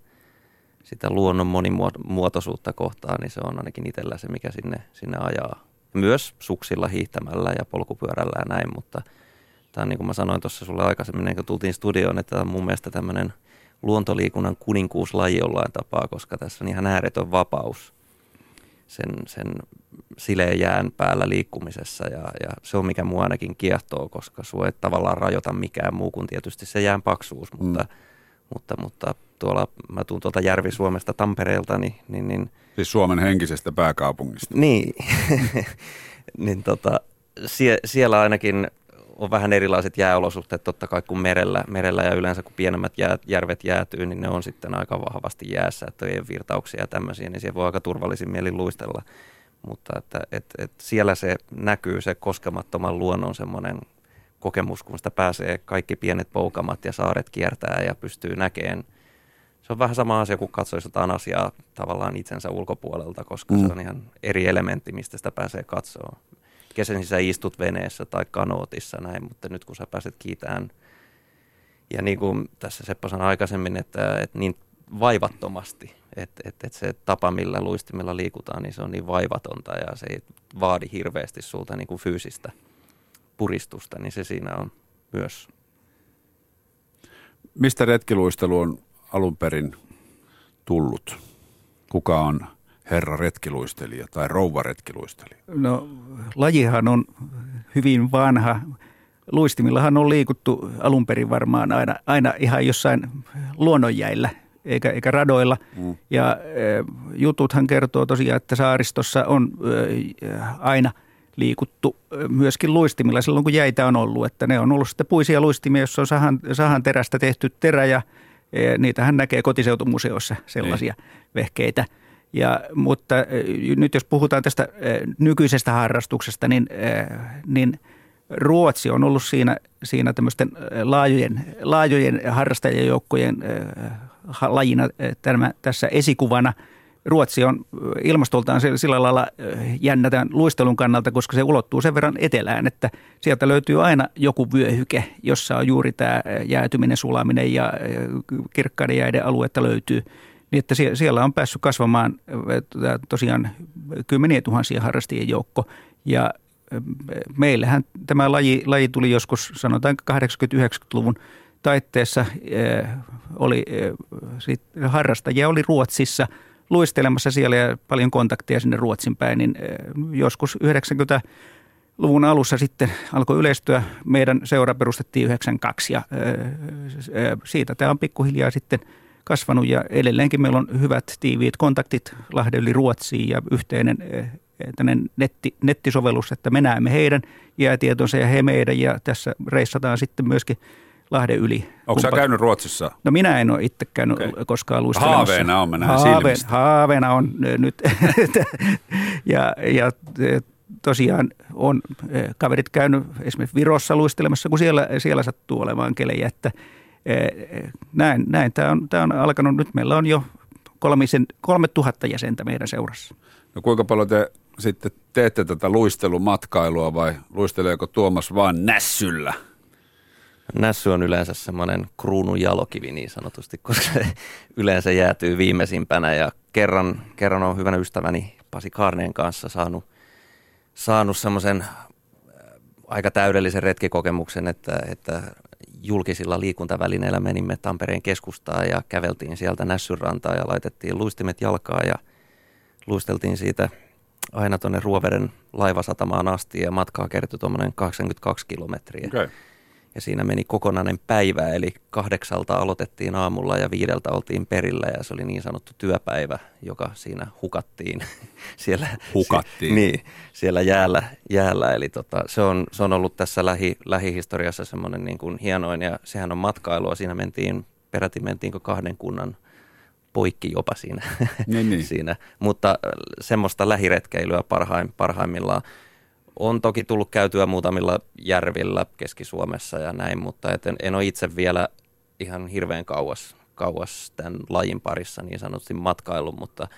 sitä luonnon monimuotoisuutta kohtaan, niin se on ainakin itsellä se, mikä sinne, sinne ajaa myös suksilla hiihtämällä ja polkupyörällä ja näin, mutta tämä on niin kuin mä sanoin tuossa sulle aikaisemmin, kun tultiin studioon, että tämä on mun mielestä tämmöinen luontoliikunnan kuninkuuslaji jollain tapaa, koska tässä on ihan ääretön vapaus sen, sen sileen jään päällä liikkumisessa ja, ja se on mikä mua ainakin kiehtoo, koska sua ei tavallaan rajoita mikään muu kuin tietysti se jään paksuus, mutta, mm. mutta, mutta tuolla, mä tuun tuolta Järvi-Suomesta Tampereelta, niin, niin, niin Siis Suomen henkisestä pääkaupungista. Niin, niin tota, sie, siellä ainakin on vähän erilaiset jääolosuhteet totta kai kuin merellä, merellä ja yleensä kun pienemmät jää, järvet jäätyy, niin ne on sitten aika vahvasti jäässä, että ei ole virtauksia ja tämmöisiä, niin siellä voi aika turvallisin mielin luistella. Mutta että, et, et siellä se näkyy se koskemattoman luonnon semmoinen kokemus, kun sitä pääsee kaikki pienet poukamat ja saaret kiertää ja pystyy näkemään – se on vähän sama asia kuin katsoisi jotain asiaa tavallaan itsensä ulkopuolelta, koska mm. se on ihan eri elementti, mistä sitä pääsee katsoa. Kesän sisä istut veneessä tai kanootissa näin, mutta nyt kun sä pääset kiitään, ja niin kuin tässä Seppo sanoi aikaisemmin, että, että niin vaivattomasti, että, että, että se tapa, millä luistimella liikutaan, niin se on niin vaivatonta ja se ei vaadi hirveästi sulta niin kuin fyysistä puristusta, niin se siinä on myös. Mistä retkiluistelu on alun perin tullut? Kuka on herra retkiluistelija tai rouva retkiluistelija? No lajihan on hyvin vanha. Luistimillahan on liikuttu alun perin varmaan aina, aina ihan jossain luonnonjäillä eikä, eikä radoilla. Mm. Ja e, jututhan kertoo tosiaan, että saaristossa on e, aina liikuttu myöskin luistimilla silloin, kun jäitä on ollut. Että ne on ollut sitten puisia luistimia, jossa on sahan, sahan terästä tehty terä ja – E, niitähän näkee kotiseutumuseossa sellaisia Ei. Niin. vehkeitä. Ja, mutta e, nyt jos puhutaan tästä e, nykyisestä harrastuksesta, niin, niin Ruotsi on ollut siinä, siinä tämmöisten laajojen, laajojen harrastajajoukkojen lajina tämä, tässä esikuvana – Ruotsi on ilmastoltaan sillä lailla jännä tämän luistelun kannalta, koska se ulottuu sen verran etelään, että sieltä löytyy aina joku vyöhyke, jossa on juuri tämä jäätyminen, sulaminen ja kirkkaiden jäiden aluetta löytyy. Niin että siellä on päässyt kasvamaan tosiaan kymmeniä tuhansia harrastajien joukko. Ja meillähän tämä laji, laji tuli joskus sanotaan 80-90-luvun taitteessa. Oli harrastajia oli Ruotsissa – luistelemassa siellä ja paljon kontakteja sinne Ruotsin päin, niin joskus 90 luvun alussa sitten alkoi yleistyä. Meidän seura perustettiin 92 ja siitä tämä on pikkuhiljaa sitten kasvanut ja edelleenkin meillä on hyvät tiiviit kontaktit Lahden yli Ruotsiin ja yhteinen netti, nettisovellus, että me näemme heidän jäätietonsa ja he meidän ja tässä reissataan sitten myöskin Lahden yli. Onko sä käynyt Ruotsissa? No minä en ole itse käynyt okay. koskaan luistelemassa. Haaveena on, mennään Haave, Haaveena on nyt. ja, ja tosiaan on kaverit käynyt esimerkiksi Virossa luistelemassa, kun siellä, siellä sattuu olemaan kelejä, että näin, näin. Tämä, on, tämä on alkanut, nyt meillä on jo kolmisen, kolme tuhatta jäsentä meidän seurassa. No kuinka paljon te sitten teette tätä luistelumatkailua vai luisteleeko Tuomas vaan nässyllä? Nässy on yleensä semmoinen kruunun jalokivi niin sanotusti, koska se yleensä jäätyy viimeisimpänä ja kerran, kerran on hyvänä ystäväni Pasi Kaarneen kanssa saanut, saanut semmoisen aika täydellisen retkikokemuksen, että, että julkisilla liikuntavälineillä menimme Tampereen keskustaan ja käveltiin sieltä Nässyrantaa ja laitettiin luistimet jalkaa ja luisteltiin siitä aina tuonne Ruoveren laivasatamaan asti ja matkaa kertyi tuommoinen 82 kilometriä. Okay. Ja siinä meni kokonainen päivä, eli kahdeksalta aloitettiin aamulla ja viideltä oltiin perillä ja se oli niin sanottu työpäivä, joka siinä hukattiin. siellä, hukattiin? Si- niin, siellä jäällä. jäällä. Eli tota, se, on, se on ollut tässä lähi, lähihistoriassa semmoinen niin kuin hienoin ja sehän on matkailua. Siinä mentiin, peräti mentiinkö kahden kunnan poikki jopa siinä. Niin, niin. siinä. Mutta äh, semmoista lähiretkeilyä parhaim, parhaimmillaan. On toki tullut käytyä muutamilla järvillä Keski-Suomessa ja näin, mutta et en, en ole itse vielä ihan hirveän kauas, kauas tämän lajin parissa niin sanotusti matkailu, mutta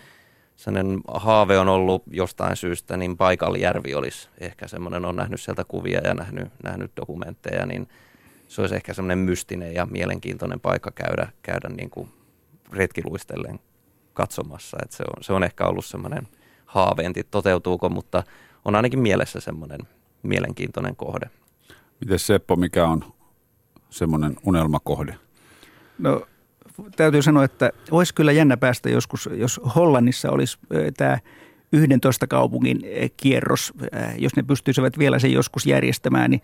sellainen haave on ollut jostain syystä, niin paikallijärvi olisi ehkä semmoinen, on nähnyt sieltä kuvia ja nähnyt, nähnyt dokumentteja, niin se olisi ehkä semmoinen mystinen ja mielenkiintoinen paikka käydä, käydä niin kuin retkiluistellen katsomassa. Et se, on, se on ehkä ollut semmoinen haaveenti, toteutuuko, mutta on ainakin mielessä semmoinen mielenkiintoinen kohde. Miten Seppo, mikä on semmoinen unelmakohde? No täytyy sanoa, että olisi kyllä jännä päästä joskus, jos Hollannissa olisi tämä 11 kaupungin kierros, jos ne pystyisivät vielä sen joskus järjestämään, niin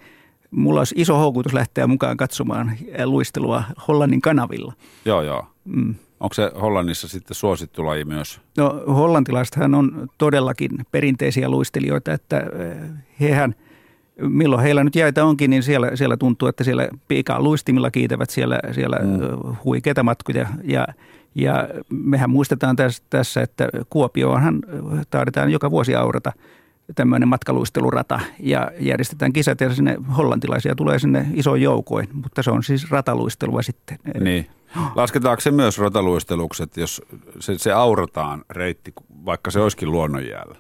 mulla olisi iso houkutus lähteä mukaan katsomaan luistelua Hollannin kanavilla. Joo, joo. Mm. Onko se Hollannissa sitten suosittu laji myös? No hollantilaisethan on todellakin perinteisiä luistelijoita, että eh, hehän, milloin heillä nyt jäitä onkin, niin siellä, siellä tuntuu, että siellä piikaa luistimilla kiitävät siellä, siellä mm. Eh, huikeita matkoja ja ja mehän muistetaan tässä, tässä että Kuopioonhan taidetaan joka vuosi aurata tämmöinen matkaluistelurata ja järjestetään kisat ja sinne hollantilaisia tulee sinne iso joukoin, mutta se on siis rataluistelua sitten. Niin. Lasketaanko se myös rataluistelukset, jos se, se aurataan reitti, vaikka se olisikin luonnonjäällä?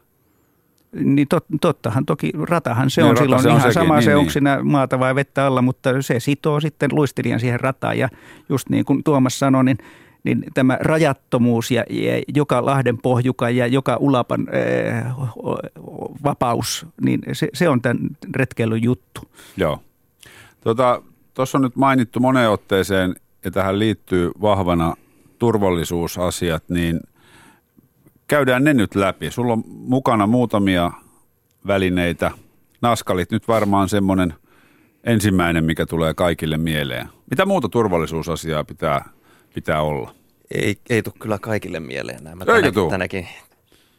Niin tot, tottahan toki, ratahan se niin, on rata silloin se on ihan sekin, sama, niin, se onko niin. siinä maata vai vettä alla, mutta se sitoo sitten luistelijan siihen rataan ja just niin kuin Tuomas sanoi, niin niin tämä rajattomuus ja, ja joka Lahden pohjuka ja joka Ulapan ää, vapaus, niin se, se on tämän retkeilyn juttu. Joo. Tuossa on nyt mainittu moneen otteeseen ja tähän liittyy vahvana turvallisuusasiat, niin käydään ne nyt läpi. Sulla on mukana muutamia välineitä. Naskalit nyt varmaan semmoinen ensimmäinen, mikä tulee kaikille mieleen. Mitä muuta turvallisuusasiaa pitää, pitää olla? Ei, ei tule kyllä kaikille mieleen nämä. Eikö tänäkin, tänäkin,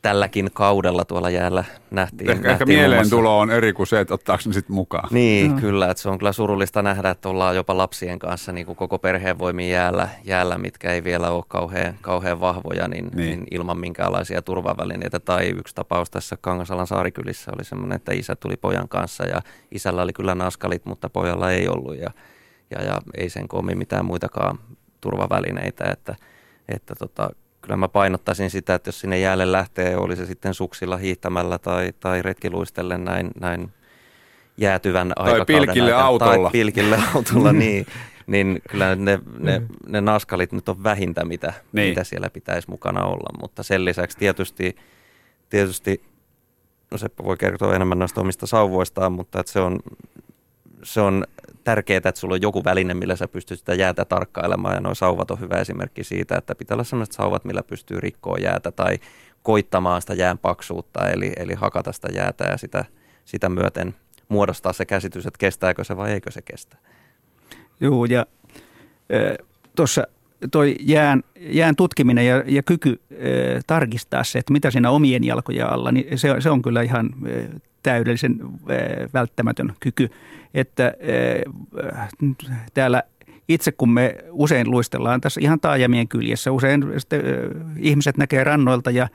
tälläkin kaudella tuolla jäällä nähtiin. Ehkä, nähtiin ehkä mieleentulo on eri kuin se, että ottaako ne sitten mukaan. Niin, no. kyllä. Että se on kyllä surullista nähdä, että ollaan jopa lapsien kanssa niin kuin koko perheen voimin jäällä, jäällä, mitkä ei vielä ole kauhean, kauhean vahvoja, niin, niin. niin ilman minkäänlaisia turvavälineitä. Tai yksi tapaus tässä Kangasalan saarikylissä oli semmoinen, että isä tuli pojan kanssa ja isällä oli kyllä naskalit, mutta pojalla ei ollut. Ja, ja, ja ei sen koomi mitään muitakaan turvavälineitä, että, että tota, kyllä mä painottaisin sitä, että jos sinne jäälle lähtee, oli se sitten suksilla hiihtämällä tai, tai retkiluistellen näin, näin jäätyvän tai aikakauden pilkille aikana, autolla. Tai pilkille autolla, niin, niin kyllä ne, ne, ne naskalit nyt on vähintä, mitä, niin. mitä siellä pitäisi mukana olla. Mutta sen lisäksi tietysti, tietysti no Seppo voi kertoa enemmän näistä omista sauvoistaan, mutta että se on, se on tärkeää, että sulla on joku väline, millä sä pystyt sitä jäätä tarkkailemaan. Ja noin sauvat on hyvä esimerkki siitä, että pitää olla sellaiset sauvat, millä pystyy rikkoa jäätä tai koittamaan sitä jään paksuutta, eli, eli hakata sitä jäätä ja sitä, sitä myöten, muodostaa se käsitys, että kestääkö se vai eikö se kestä. Joo, ja tuossa toi jään, jään tutkiminen ja, ja kyky e, tarkistaa se, että mitä siinä omien jalkojen alla, niin se, se on kyllä ihan e, täydellisen e, välttämätön kyky. Että e, täällä itse kun me usein luistellaan tässä ihan taajamien kyljessä, usein sitten, e, ihmiset näkee rannoilta ja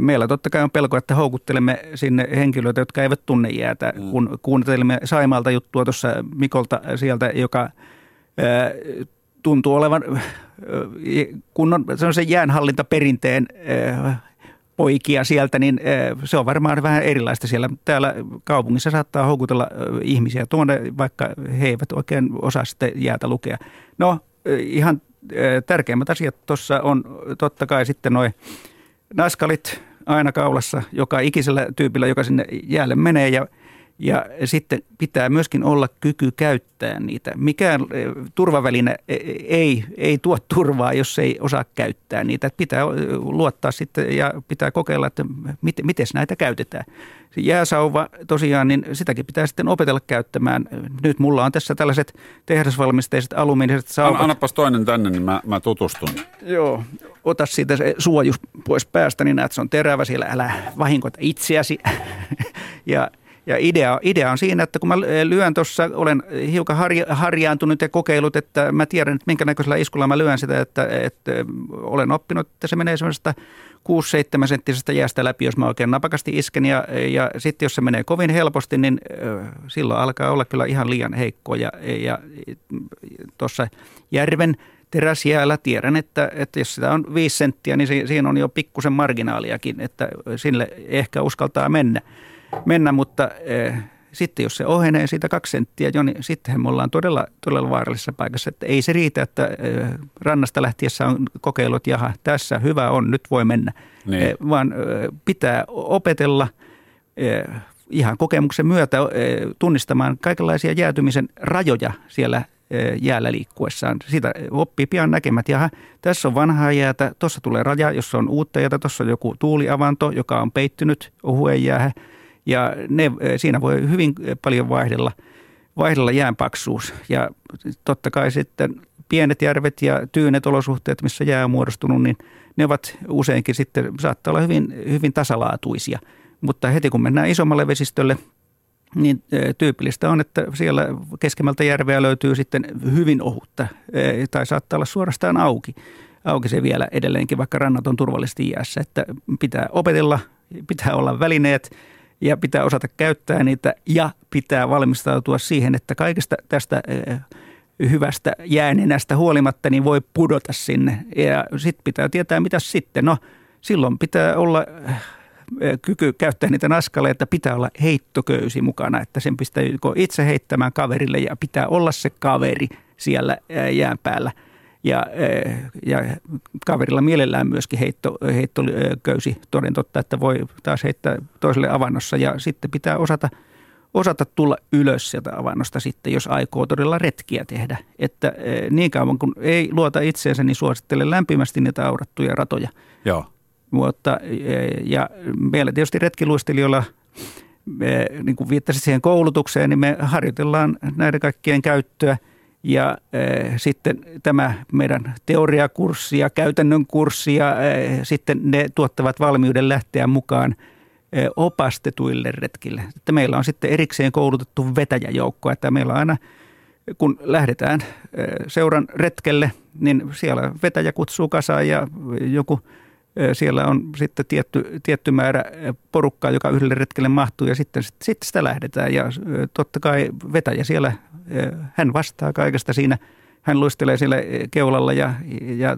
Meillä totta kai on pelko, että houkuttelemme sinne henkilöitä, jotka eivät tunne jäätä. Mm. Kun kuuntelimme Saimalta juttua tuossa Mikolta sieltä, joka tuntuu olevan kunnon se jäänhallintaperinteen poikia sieltä, niin se on varmaan vähän erilaista siellä. Täällä kaupungissa saattaa houkutella ihmisiä tuonne, vaikka he eivät oikein osaa sitten jäätä lukea. No ihan tärkeimmät asiat tuossa on totta kai sitten noin naskalit aina kaulassa joka ikisellä tyypillä, joka sinne jäälle menee ja – ja sitten pitää myöskin olla kyky käyttää niitä. Mikään eh, turvaväline eh, ei, ei tuo turvaa, jos ei osaa käyttää niitä. Pitää eh, luottaa sitten ja pitää kokeilla, että miten, miten näitä käytetään. Se jääsauva tosiaan, niin sitäkin pitää sitten opetella käyttämään. Nyt mulla on tässä tällaiset tehdasvalmisteiset alumiiniset sauvat. Annapas toinen tänne, niin mä, mä tutustun. Joo, ota siitä se suojus pois päästä, niin näet, se on terävä siellä, älä vahinkota itseäsi. ja ja idea, idea on siinä, että kun mä lyön tuossa, olen hiukan harja, harjaantunut ja kokeillut, että mä tiedän, että minkä näköisellä iskulla mä lyön sitä, että, että olen oppinut, että se menee semmoisesta 6-7 senttisestä jäästä läpi, jos mä oikein napakasti isken. Ja, ja sitten jos se menee kovin helposti, niin silloin alkaa olla kyllä ihan liian heikko. Ja, ja tuossa järven teräsjäällä tiedän, että, että jos sitä on 5 senttiä, niin siinä on jo pikkusen marginaaliakin, että sille ehkä uskaltaa mennä mennä, mutta eh, sitten jos se ohenee siitä kaksi senttiä jo, niin sittenhän me ollaan todella, todella vaarallisessa paikassa. Että ei se riitä, että eh, rannasta lähtiessä on kokeilut, jaha, tässä hyvä on, nyt voi mennä. Niin. Eh, vaan pitää opetella ihan kokemuksen myötä tunnistamaan kaikenlaisia jäätymisen rajoja siellä jäällä liikkuessaan. Siitä oppii pian näkemät, jaha, tässä on vanhaa jäätä, tuossa tulee raja, jossa on uutta jäätä, tuossa on joku tuuliavanto, joka on peittynyt ohuen jäähän – ja ne, eh, siinä voi hyvin paljon vaihdella, vaihdella jäänpaksuus. Ja totta kai sitten pienet järvet ja tyynet olosuhteet, missä jää on muodostunut, niin ne ovat useinkin sitten, saattaa olla hyvin, hyvin tasalaatuisia. Mutta heti kun mennään isommalle vesistölle, niin eh, tyypillistä on, että siellä keskemmältä järveä löytyy sitten hyvin ohutta eh, tai saattaa olla suorastaan auki. Auki se vielä edelleenkin, vaikka rannat on turvallisesti jäässä, että pitää opetella, pitää olla välineet – ja pitää osata käyttää niitä ja pitää valmistautua siihen, että kaikesta tästä eh, hyvästä jäänenästä huolimatta niin voi pudota sinne. Ja sitten pitää tietää, mitä sitten. No silloin pitää olla eh, kyky käyttää niitä naskaleita, pitää olla heittoköysi mukana, että sen pitää itse heittämään kaverille ja pitää olla se kaveri siellä eh, jään päällä – ja, eh, ja kaverilla mielellään myöskin heitto, heittoköysi toden totta, että voi taas heittää toiselle avannossa ja sitten pitää osata, osata tulla ylös sieltä avannosta sitten, jos aikoo todella retkiä tehdä. Että eh, niin kauan kun ei luota itseensä, niin suosittele lämpimästi niitä aurattuja ratoja. Joo. Mutta, eh, ja meillä tietysti retkiluistelijoilla me, niin kuin viittasit siihen koulutukseen, niin me harjoitellaan näiden kaikkien käyttöä – ja äh, sitten tämä meidän teoriakurssi ja käytännön kurssi ja äh, sitten ne tuottavat valmiuden lähteä mukaan äh, opastetuille retkille. Että meillä on sitten erikseen koulutettu vetäjäjoukko, että meillä on aina kun lähdetään seuran retkelle, niin siellä vetäjä kutsuu kasaan ja joku siellä on sitten tietty, tietty määrä porukkaa, joka yhdelle retkelle mahtuu ja sitten, sitten sitä lähdetään. Ja totta kai vetäjä siellä hän vastaa kaikesta siinä. Hän luistelee siellä keulalla ja, ja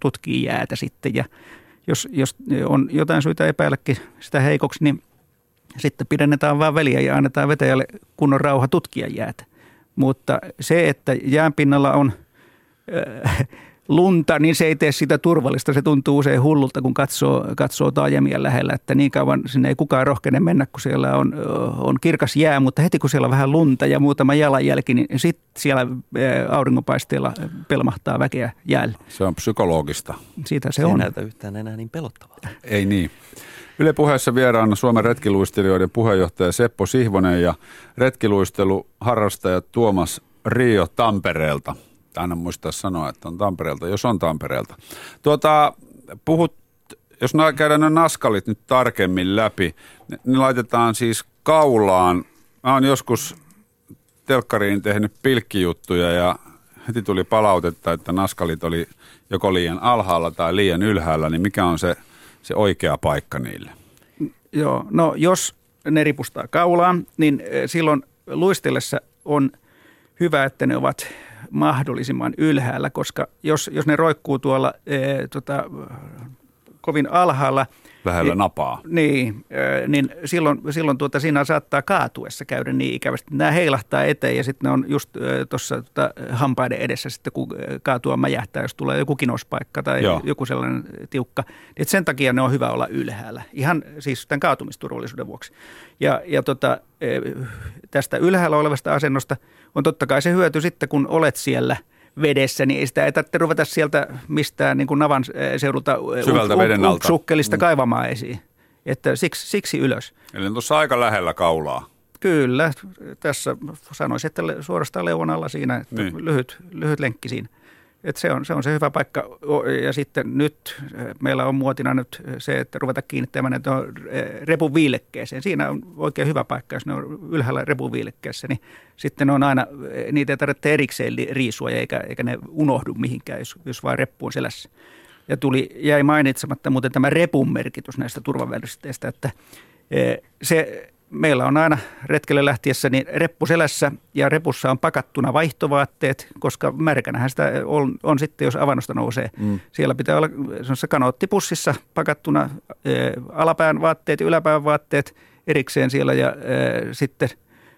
tutkii jäätä sitten. Ja jos, jos on jotain syytä epäilläkin sitä heikoksi, niin sitten pidennetään vaan väliä ja annetaan vetäjälle kunnon rauha tutkia jäätä. Mutta se, että jäänpinnalla on lunta, niin se ei tee sitä turvallista. Se tuntuu usein hullulta, kun katsoo, katsoo taajamia lähellä, että niin kauan sinne ei kukaan rohkene mennä, kun siellä on, on kirkas jää, mutta heti kun siellä on vähän lunta ja muutama jalanjälki, niin sitten siellä auringonpaisteella pelmahtaa väkeä jäällä. Se on psykologista. Siitä se, se on. näytä yhtään enää niin pelottavaa. Ei niin. Yle puheessa vieraana Suomen retkiluistelijoiden puheenjohtaja Seppo Sihvonen ja retkiluisteluharrastaja Tuomas Rio Tampereelta. Aina muistaa sanoa, että on Tampereelta, jos on Tampereelta. Tuota, puhut, jos käydään ne naskalit nyt tarkemmin läpi, ne, ne laitetaan siis kaulaan. Mä oon joskus telkkariin tehnyt pilkkijuttuja ja heti tuli palautetta, että naskalit oli joko liian alhaalla tai liian ylhäällä, niin mikä on se, se oikea paikka niille? Joo, no jos ne ripustaa kaulaan, niin eh, silloin luistellessa on hyvä, että ne ovat mahdollisimman ylhäällä, koska jos, jos ne roikkuu tuolla e, tota, kovin alhaalla – lähellä niin, napaa. Niin, niin silloin, silloin tuota, siinä saattaa kaatuessa käydä niin ikävästi. Nämä heilahtaa eteen ja sitten ne on just tuossa tuota, hampaiden edessä sitten, kun kaatua mäjähtää, jos tulee joku kinospaikka tai Joo. joku sellainen tiukka. Et sen takia ne on hyvä olla ylhäällä, ihan siis tämän kaatumisturvallisuuden vuoksi. Ja, ja tota, tästä ylhäällä olevasta asennosta on totta kai se hyöty sitten, kun olet siellä – vedessä, niin ei sitä ei tarvitse ruveta sieltä mistään niin kuin navan eh, seudulta eh, Syvältä veden alta. sukkelista mm. kaivamaan esiin. Että siksi, siksi ylös. Eli tuossa aika lähellä kaulaa. Kyllä, tässä sanoisin, että suorastaan leuan alla siinä, että niin. lyhyt, lyhyt lenkki siinä. Et se, on, se on se hyvä paikka. Ja sitten nyt eh, meillä on muotina nyt se, että ruveta kiinnittämään tuohon eh, repun viilekkeeseen. Siinä on oikein hyvä paikka, jos ne on ylhäällä repun viilekkeessä, niin sitten on aina, eh, niitä ei tarvitse erikseen riisua eikä, eikä ne unohdu mihinkään, jos, jos vain reppu on selässä. Ja tuli, jäi mainitsematta muuten tämä repun merkitys näistä turvavälisteistä, että se meillä on aina retkelle lähtiessä niin reppu selässä ja repussa on pakattuna vaihtovaatteet, koska märkänähän sitä on, on sitten, jos avannosta nousee. Mm. Siellä pitää olla kanoottipussissa pakattuna ä, alapään vaatteet ja yläpään vaatteet erikseen siellä ja ä, sitten,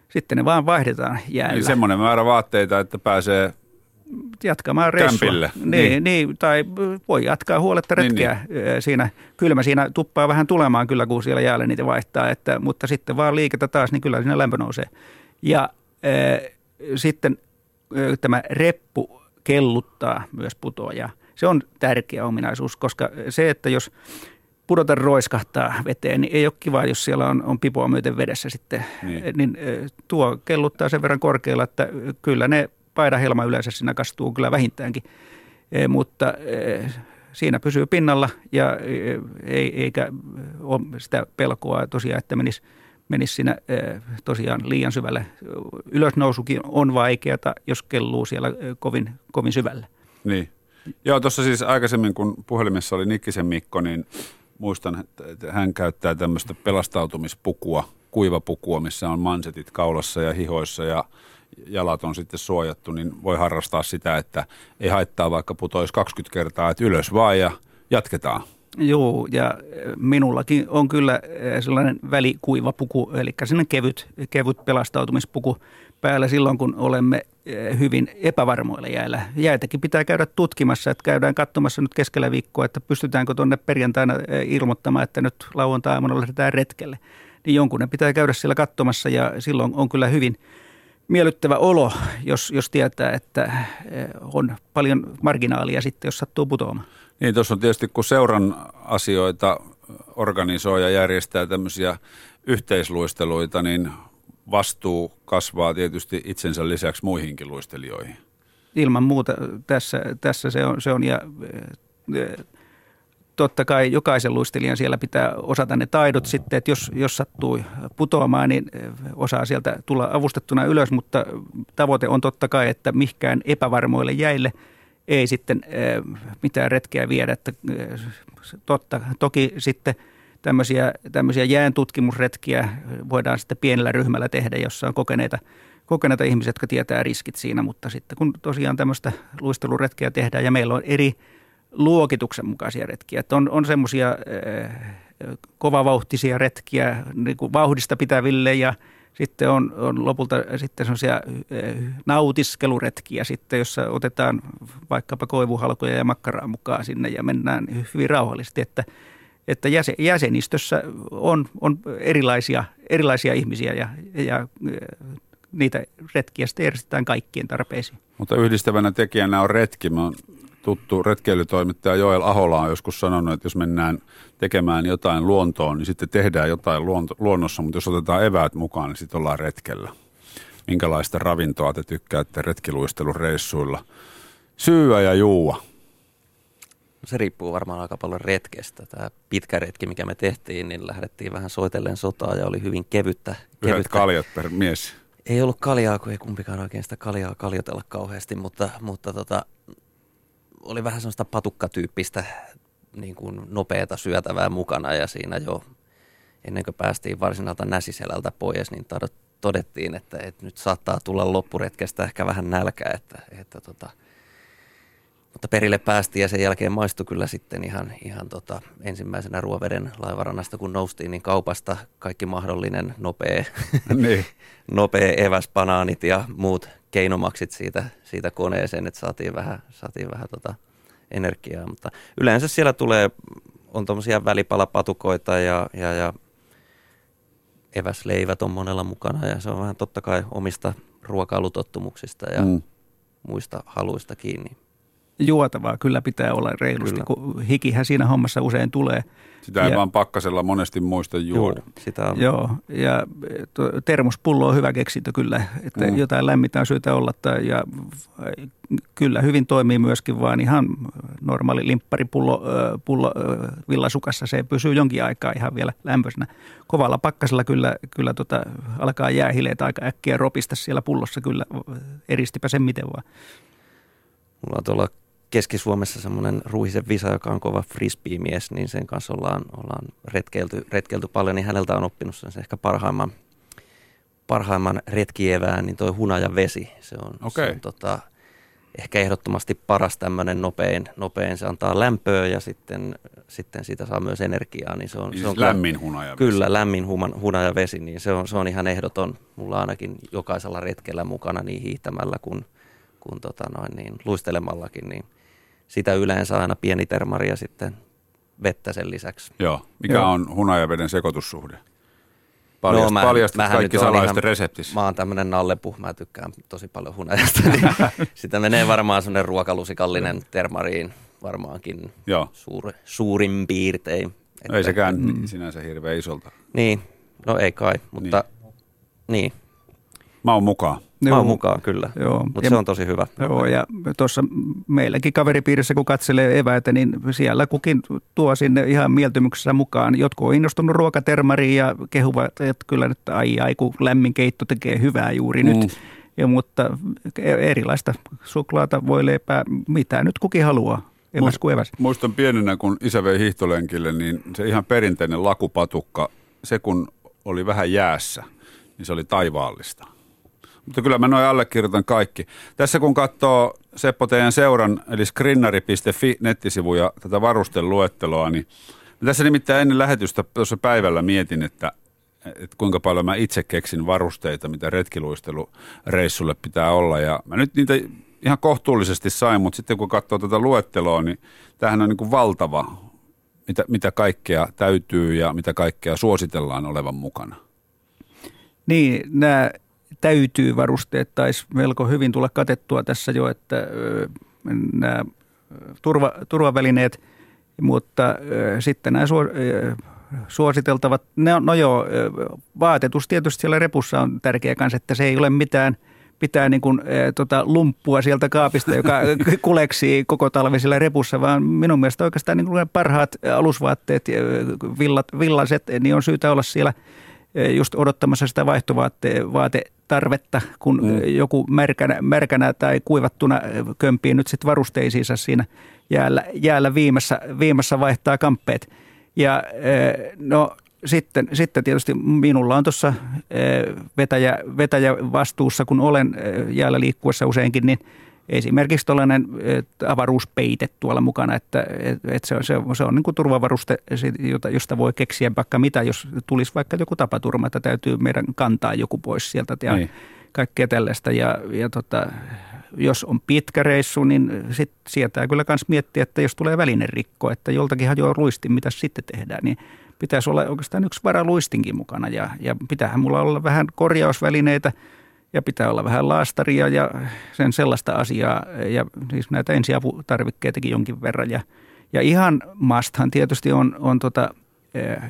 sitten ne vaan vaihdetaan jäällä. Eli semmoinen määrä vaatteita, että pääsee jatkamaan reissua. Kämpille. Niin, niin. niin, tai voi jatkaa huoletta niin, retkeä niin, niin. siinä. Kylmä siinä tuppaa vähän tulemaan kyllä, kun siellä jäällä niitä vaihtaa, että, mutta sitten vaan liikettä taas, niin kyllä siinä lämpö nousee. Ja äh, sitten äh, tämä reppu kelluttaa myös putoajaa. Se on tärkeä ominaisuus, koska se, että jos pudota roiskahtaa veteen, niin ei ole kiva, jos siellä on, on pipoa myöten vedessä sitten. Niin. niin tuo kelluttaa sen verran korkealla, että kyllä ne paidahelma yleensä siinä kastuu kyllä vähintäänkin, e, mutta e, siinä pysyy pinnalla ja e, ei, eikä ole sitä pelkoa tosiaan, että menisi menisi siinä tosiaan liian syvälle. Ylösnousukin on vaikeata, jos kelluu siellä kovin, kovin syvällä. Niin. Joo, tuossa siis aikaisemmin, kun puhelimessa oli Nikkisen Mikko, niin muistan, että hän käyttää tämmöistä pelastautumispukua, kuivapukua, missä on mansetit kaulassa ja hihoissa ja jalat on sitten suojattu, niin voi harrastaa sitä, että ei haittaa vaikka putoisi 20 kertaa, että ylös vaan ja jatketaan. Joo, ja minullakin on kyllä eh, sellainen välikuiva puku, eli sellainen kevyt, kevyt pelastautumispuku päällä silloin, kun olemme eh, hyvin epävarmoilla jäällä. Jäitäkin pitää käydä tutkimassa, että käydään katsomassa nyt keskellä viikkoa, että pystytäänkö tuonne perjantaina ilmoittamaan, että nyt lauantai-aamuna lähdetään retkelle. Niin jonkun ne pitää käydä siellä katsomassa ja silloin on kyllä hyvin – miellyttävä olo, jos, jos tietää, että eh, on paljon marginaalia sitten, jos sattuu putoamaan. Niin, tuossa on tietysti, kun seuran asioita organisoi ja järjestää tämmöisiä yhteisluisteluita, niin vastuu kasvaa tietysti itsensä lisäksi muihinkin luistelijoihin. Ilman muuta tässä, tässä se on, se on ja eh, totta kai jokaisen luistelijan siellä pitää osata ne taidot sitten, että jos, jos sattuu putoamaan, niin eh, osaa sieltä tulla avustettuna ylös, mutta tavoite on totta kai, että mihkään epävarmoille jäille ei sitten eh, mitään retkeä viedä. Että eh, totta, toki sitten tämmöisiä, tämmöisiä jään tutkimusretkiä voidaan sitten pienellä ryhmällä tehdä, jossa on kokeneita, kokeneita ihmisiä, jotka tietää riskit siinä, mutta sitten kun tosiaan tämmöistä luisteluretkeä tehdään ja meillä on eri – luokituksen mukaisia retkiä. Että on, on semmoisia äh, kovavauhtisia retkiä niin kuin vauhdista pitäville ja sitten on, on lopulta sitten semmoisia äh, nautiskeluretkiä sitten, jossa otetaan vaikkapa koivuhalkoja ja makkaraa mukaan sinne ja mennään hyvin rauhallisesti, että että jäsen, jäsenistössä on, on erilaisia, erilaisia ihmisiä ja, ja niitä retkiä sitten järjestetään kaikkien tarpeisiin. Mutta yhdistävänä tekijänä on retki. Mä tuttu retkeilytoimittaja Joel Ahola on joskus sanonut, että jos mennään tekemään jotain luontoon, niin sitten tehdään jotain luonto, luonnossa, mutta jos otetaan eväät mukaan, niin sitten ollaan retkellä. Minkälaista ravintoa te tykkäätte retkiluistelureissuilla? Syyä ja juua. Se riippuu varmaan aika paljon retkestä. Tämä pitkä retki, mikä me tehtiin, niin lähdettiin vähän soitellen sotaa ja oli hyvin kevyttä. Yhdet kevyttä. kaljat per mies. Ei ollut kaljaa, kun ei kumpikaan oikein sitä kaljaa kaljotella kauheasti, mutta, mutta tota, oli vähän sellaista patukkatyyppistä niin kuin nopeata syötävää mukana ja siinä jo ennen kuin päästiin varsinalta näsiselältä pois, niin todettiin, että, että nyt saattaa tulla loppuretkestä ehkä vähän nälkää, että, että tota, mutta perille päästiin ja sen jälkeen maistui kyllä sitten ihan, ihan tota, ensimmäisenä Ruoveden laivarannasta, kun noustiin, niin kaupasta kaikki mahdollinen nopea, niin. nopea eväs, banaanit ja muut keinomaksit siitä, siitä koneeseen, että saatiin vähän, saatiin vähän tota energiaa. Mutta yleensä siellä tulee, on tuommoisia välipalapatukoita ja, ja, ja eväsleivät on monella mukana ja se on vähän totta kai omista ruokailutottumuksista ja mm. muista haluista kiinni juotavaa kyllä pitää olla reilusti, kyllä. kun hikihän siinä hommassa usein tulee. Sitä ei ja, vaan pakkasella monesti muista juoda. Joo, sitä on. Joo, ja termospullo on hyvä keksintö kyllä, että mm. jotain lämmintä on syytä olla. Tai, ja kyllä hyvin toimii myöskin vaan ihan normaali limpparipullo pullo, villasukassa. Se pysyy jonkin aikaa ihan vielä lämpöisenä. Kovalla pakkasella kyllä, kyllä tota, alkaa jäähileet aika äkkiä ropista siellä pullossa kyllä. Eristipä sen miten vaan. Mulla on tuolla Keski-Suomessa semmoinen Ruihisen Visa, joka on kova frisbee-mies, niin sen kanssa ollaan, ollaan retkeilty, retkeilty paljon, niin häneltä on oppinut sen ehkä parhaimman, parhaimman retkievään, niin toi hunaja vesi. Se on, okay. se on tota, ehkä ehdottomasti paras tämmöinen nopein, nopein. Se antaa lämpöä ja sitten, sitten siitä saa myös energiaa. Niin se on, niin se on siis lämmin hunajavesi. Kyllä, lämmin hunajavesi, niin se on, se on ihan ehdoton. Mulla ainakin jokaisella retkellä mukana niin hiihtämällä kuin, kuin tota noin, niin luistelemallakin, niin – sitä yleensä aina pieni termari ja sitten vettä sen lisäksi. Joo. Mikä Joo. on hunajaveden sekoitussuhde? Paljast, no, mä, paljastat kaikki salaiset reseptissä. Mä oon tämmönen nallepu, mä tykkään tosi paljon hunajasta. Niin sitä menee varmaan semmoinen ruokalusikallinen termariin varmaankin Joo. Suuri, suurin piirtein. Että, ei sekään mm. sinänsä hirveän isolta. Niin, no ei kai, mutta niin. niin. Mä oon mukaan. Joo. Mä oon mukaan kyllä, joo. mutta se on tosi hyvä. Joo, ja tuossa meilläkin kaveripiirissä, kun katselee eväitä, niin siellä kukin tuo sinne ihan mieltymyksessä mukaan. Jotkut on innostunut ruokatermariin ja kehuvat, että kyllä nyt ai ai, kun lämmin keitto tekee hyvää juuri mm. nyt. Ja, mutta erilaista suklaata, voi leipää, mitä nyt kukin haluaa. Eväs kuin eväs. Muistan pienenä, kun isä vei hiihtolenkille, niin se ihan perinteinen lakupatukka, se kun oli vähän jäässä, niin se oli taivaallista. Mutta kyllä mä noin allekirjoitan kaikki. Tässä kun katsoo Seppo teidän seuran, eli skrinnari.fi nettisivuja, tätä varusteluetteloa, niin tässä nimittäin ennen lähetystä tuossa päivällä mietin, että, että kuinka paljon mä itse keksin varusteita, mitä retkiluistelureissulle pitää olla. Ja mä nyt niitä ihan kohtuullisesti sain, mutta sitten kun katsoo tätä luetteloa, niin tämähän on niin kuin valtava, mitä, mitä kaikkea täytyy ja mitä kaikkea suositellaan olevan mukana. Niin, nämä täytyy varusteet taisi melko hyvin tulla katettua tässä jo, että nämä turva, turvavälineet, mutta sitten nämä suositeltavat, no, no joo, vaatetus tietysti siellä repussa on tärkeä kanssa, että se ei ole mitään pitää niin kuin, e, tota, lumppua sieltä kaapista, joka kuleksii koko talvi siellä repussa, vaan minun mielestä oikeastaan niin kuin parhaat alusvaatteet, villat, villaset, niin on syytä olla siellä – just odottamassa sitä vaihtovaatetarvetta, kun mm. joku märkänä, märkänä tai kuivattuna kömpii nyt sitten varusteisiinsa siinä jäällä, jäällä viimässä, viimässä vaihtaa kamppeet. Ja no sitten, sitten tietysti minulla on tuossa vetäjä, vetäjä vastuussa, kun olen jäällä liikkuessa useinkin, niin – esimerkiksi tällainen avaruuspeite tuolla mukana, että, että se on, se on, se on niin kuin turvavaruste, josta voi keksiä vaikka mitä, jos tulisi vaikka joku tapaturma, että täytyy meidän kantaa joku pois sieltä ja niin. kaikkea tällaista. Ja, ja tota, jos on pitkä reissu, niin sit sieltä kyllä myös miettiä, että jos tulee välinerikko, että joltakin hajoaa luistin, mitä sitten tehdään, niin pitäisi olla oikeastaan yksi varaluistinkin mukana ja, ja pitäähän mulla olla vähän korjausvälineitä – ja pitää olla vähän laastaria ja sen sellaista asiaa ja siis näitä ensiaputarvikkeitakin jonkin verran. Ja, ja ihan masthan tietysti on, on tota,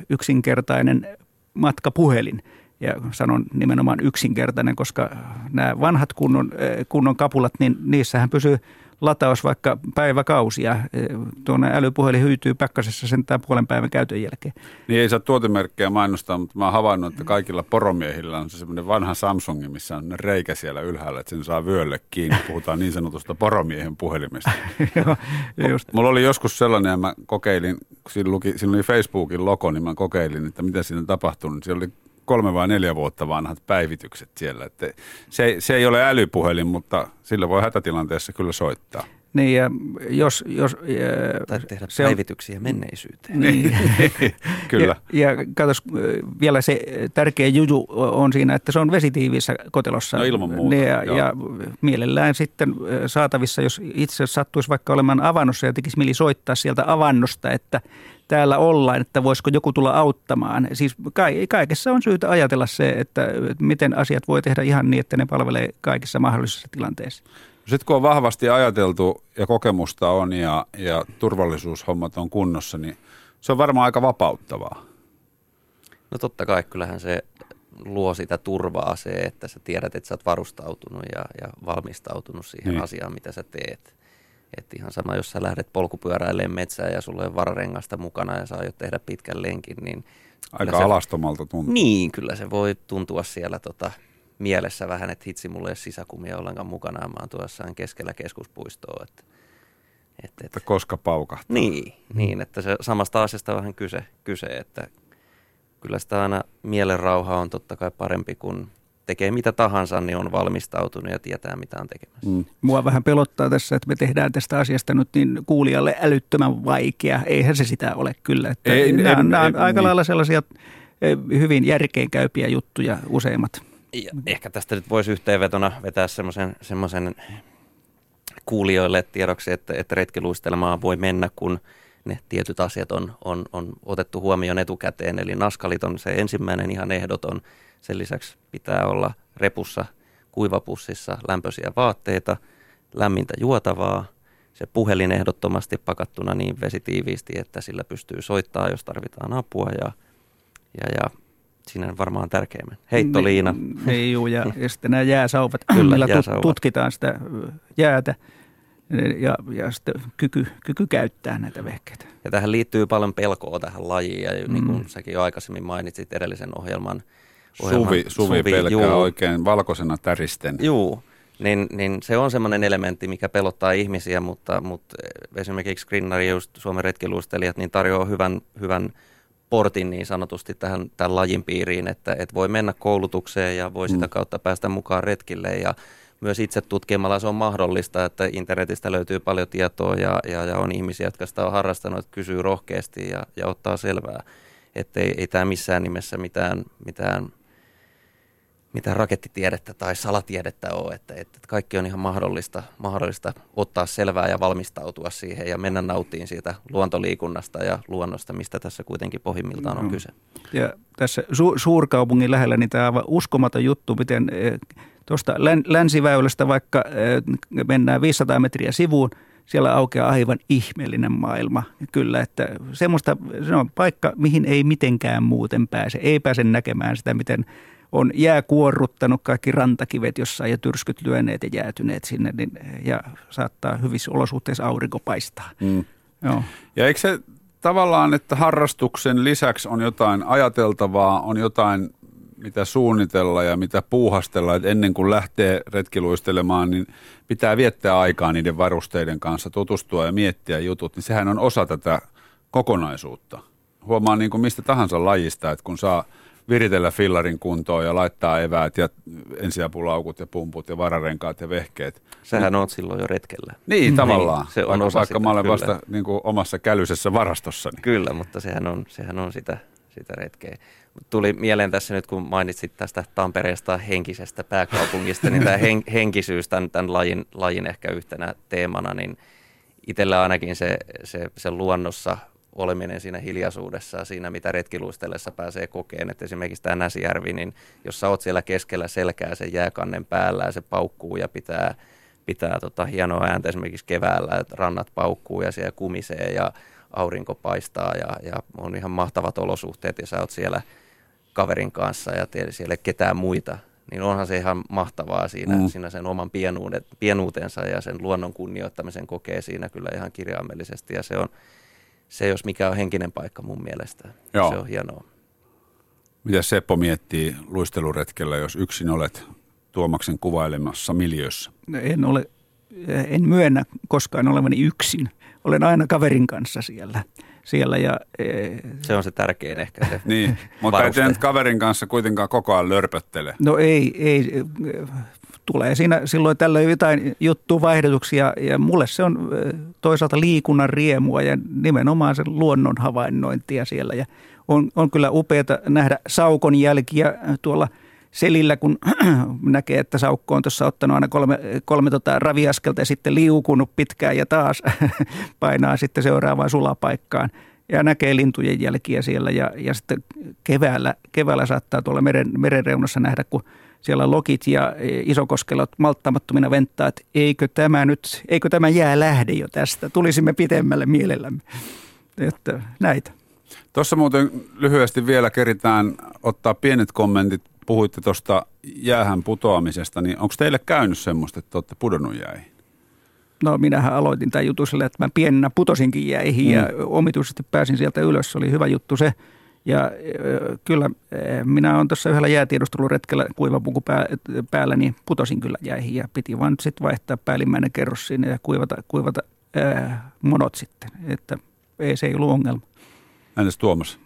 yksinkertainen matkapuhelin. Ja sanon nimenomaan yksinkertainen, koska nämä vanhat kunnon, kunnon kapulat, niin niissähän pysyy lataus vaikka päiväkausia. E, tuonne älypuhelin hyytyy pakkasessa sentään puolen päivän käytön jälkeen. Niin ei saa tuotemerkkejä mainostaa, mutta mä oon havainnut, että kaikilla poromiehillä on se semmoinen vanha Samsung, missä on reikä siellä ylhäällä, että sen saa vyölle kiinni. Puhutaan niin sanotusta poromiehen puhelimesta. Joo, just. Mulla oli joskus sellainen, ja mä kokeilin, kun siinä, luki, siinä oli Facebookin logo, niin mä kokeilin, että mitä siinä tapahtui. Niin siellä oli kolme vai neljä vuotta vanhat päivitykset siellä. Että se, se ei ole älypuhelin, mutta sillä voi hätätilanteessa kyllä soittaa. Niin ja jos... jos tai tehdä se päivityksiä on, menneisyyteen. Niin, kyllä. Ja, ja katos, vielä se tärkeä juju on siinä, että se on vesitiiviissä kotelossa. No ilman muuta. Ja, ja mielellään sitten saatavissa, jos itse sattuisi vaikka olemaan avannossa ja tekisi mieli soittaa sieltä avannosta, että täällä ollaan, että voisiko joku tulla auttamaan. Siis kaikessa on syytä ajatella se, että miten asiat voi tehdä ihan niin, että ne palvelee kaikissa mahdollisissa tilanteissa. Sitten kun on vahvasti ajateltu ja kokemusta on ja, ja turvallisuushommat on kunnossa, niin se on varmaan aika vapauttavaa. No totta kai, kyllähän se luo sitä turvaa se, että sä tiedät, että sä oot varustautunut ja, ja valmistautunut siihen niin. asiaan, mitä sä teet. Että ihan sama, jos sä lähdet polkupyöräilemään metsään ja sulla on vararengasta mukana ja saa jo tehdä pitkän lenkin, niin... Aika se, alastomalta tuntuu. Niin, kyllä se voi tuntua siellä tota, mielessä vähän, että hitsi, mulla ei ole sisäkumia ollenkaan mukana, mä oon tuossa keskellä keskuspuistoa. Että, että, että koska paukahtaa. Niin, niin, että se samasta asiasta vähän kyse, kyse, että kyllä sitä aina mielen rauha on totta kai parempi kuin tekee mitä tahansa, niin on valmistautunut ja tietää, mitä on tekemässä. Mm. Mua vähän pelottaa tässä, että me tehdään tästä asiasta nyt niin kuulijalle älyttömän vaikea. Eihän se sitä ole kyllä. Että ei, nämä, en, nämä on en, aika niin. lailla sellaisia eh, hyvin järkeenkäypiä juttuja useimmat. Ja ehkä tästä nyt voisi yhteenvetona vetää semmoisen, semmoisen kuulijoille tiedoksi, että, että retkiluistelmaa voi mennä, kun ne tietyt asiat on, on, on otettu huomioon etukäteen. Eli naskalit on se ensimmäinen ihan ehdoton. Sen lisäksi pitää olla repussa, kuivapussissa lämpöisiä vaatteita, lämmintä juotavaa, se puhelin ehdottomasti pakattuna niin vesitiiviisti, että sillä pystyy soittaa, jos tarvitaan apua ja, ja, ja siinä varmaan tärkeimmän. Heittoliina. Niin, niin juu, ja, ja sitten nämä jääsauvat. Kyllä, Meillä jääsauvat. tutkitaan sitä jäätä ja, ja sitten kyky, kyky käyttää näitä vehkeitä. Ja tähän liittyy paljon pelkoa tähän lajiin, ja mm. niin kuin säkin jo aikaisemmin mainitsit edellisen ohjelman. Ohjelman suvi, suvi, suvi pelkää juu. oikein valkoisena täristen. Juu, niin, niin se on semmoinen elementti, mikä pelottaa ihmisiä, mutta, mutta esimerkiksi Grinnari ja Suomen retkiluistelijat niin tarjoaa hyvän, hyvän portin niin sanotusti tähän tämän lajin piiriin, että, että voi mennä koulutukseen ja voi sitä mm. kautta päästä mukaan retkille ja myös itse tutkimalla se on mahdollista, että internetistä löytyy paljon tietoa ja, ja, ja on ihmisiä, jotka sitä on harrastanut, että kysyy rohkeasti ja, ja ottaa selvää, että ei, ei tämä missään nimessä mitään, mitään mitään rakettitiedettä tai salatiedettä ole, että, että kaikki on ihan mahdollista, mahdollista ottaa selvää ja valmistautua siihen ja mennä nauttiin siitä luontoliikunnasta ja luonnosta, mistä tässä kuitenkin pohjimmiltaan on no. kyse. Ja tässä su- suurkaupungin lähellä niin tämä on uskomaton juttu, miten eh, tuosta länsiväylästä vaikka eh, mennään 500 metriä sivuun, siellä aukeaa aivan ihmeellinen maailma. Kyllä, että semmoista, se on paikka, mihin ei mitenkään muuten pääse. Ei pääse näkemään sitä, miten on jää kuorruttanut kaikki rantakivet jossain ja tyrskyt lyöneet ja jäätyneet sinne niin, ja saattaa hyvissä olosuhteissa aurinko paistaa. Mm. Joo. Ja eikö se tavallaan, että harrastuksen lisäksi on jotain ajateltavaa, on jotain mitä suunnitella ja mitä puuhastella, että ennen kuin lähtee retkiluistelemaan, niin pitää viettää aikaa niiden varusteiden kanssa, tutustua ja miettiä jutut, niin sehän on osa tätä kokonaisuutta. Huomaa niin kuin mistä tahansa lajista, että kun saa – viritellä fillarin kuntoon ja laittaa eväät ja ensiapulaukut ja pumput ja vararenkaat ja vehkeet. Sähän oot silloin jo retkellä. Niin, niin tavallaan. Niin, se on vaikka, osa vaikka sitä, mä olen kyllä. vasta niin kuin omassa kälyisessä varastossani. Kyllä, mutta sehän on, sehän on sitä, sitä retkeä. Tuli mieleen tässä nyt, kun mainitsit tästä Tampereesta henkisestä pääkaupungista, niin tämä hen, henkisyys tämän, tämän lajin, lajin ehkä yhtenä teemana, niin itsellä ainakin se, se, se luonnossa oleminen siinä hiljaisuudessa ja siinä, mitä retkiluistellessa pääsee kokeen. Että esimerkiksi tämä Näsijärvi, niin jos sä oot siellä keskellä selkää sen jääkannen päällä ja se paukkuu ja pitää, pitää tota hienoa ääntä esimerkiksi keväällä, että rannat paukkuu ja siellä kumisee ja aurinko paistaa ja, ja on ihan mahtavat olosuhteet ja sä oot siellä kaverin kanssa ja siellä ketään muita, niin onhan se ihan mahtavaa siinä, mm. siinä sen oman pienuutensa ja sen luonnon kunnioittamisen kokee siinä kyllä ihan kirjaimellisesti ja se on, se jos mikä on henkinen paikka mun mielestä. Joo. Se on hienoa. Mitä Seppo miettii luisteluretkellä, jos yksin olet Tuomaksen kuvailemassa miljössä? No en ole, en myönnä koskaan olevani yksin. Olen aina kaverin kanssa siellä. siellä ja, e, se on se tärkein ehkä se Niin, mutta ei nyt kaverin kanssa kuitenkaan koko ajan lörpöttele. No ei, ei tulee siinä silloin tällöin jotain juttu vaihdotuksia ja mulle se on toisaalta liikunnan riemua ja nimenomaan sen luonnon havainnointia siellä. Ja on, on kyllä upeata nähdä saukon jälkiä tuolla selillä, kun näkee, että saukko on tuossa ottanut aina kolme, kolme tota raviaskelta ja sitten liukunut pitkään ja taas painaa sitten seuraavaan sulapaikkaan. Ja näkee lintujen jälkiä siellä ja, ja sitten keväällä, keväällä saattaa tuolla meren, merenreunassa nähdä, kun siellä lokit ja isokoskelot malttamattomina venttaa, että eikö tämä nyt, eikö tämä jää lähde jo tästä, tulisimme pitemmälle mielellämme. Että näitä. Tuossa muuten lyhyesti vielä keritään ottaa pienet kommentit. Puhuitte tuosta jäähän putoamisesta, niin onko teille käynyt semmoista, että olette pudonnut jäihin? No minähän aloitin tämän jutun sille, että mä pienenä putosinkin jäihin mm. ja omituisesti pääsin sieltä ylös. Se oli hyvä juttu se. Ja kyllä minä olen tuossa yhdellä jäätiedusteluretkellä kuivapuku pää, päällä, niin putosin kyllä jäihin ja piti vaan sitten vaihtaa päällimmäinen kerros sinne ja kuivata, kuivata ää, monot sitten, että ei se ei ollut ongelma. Entäs Tuomas?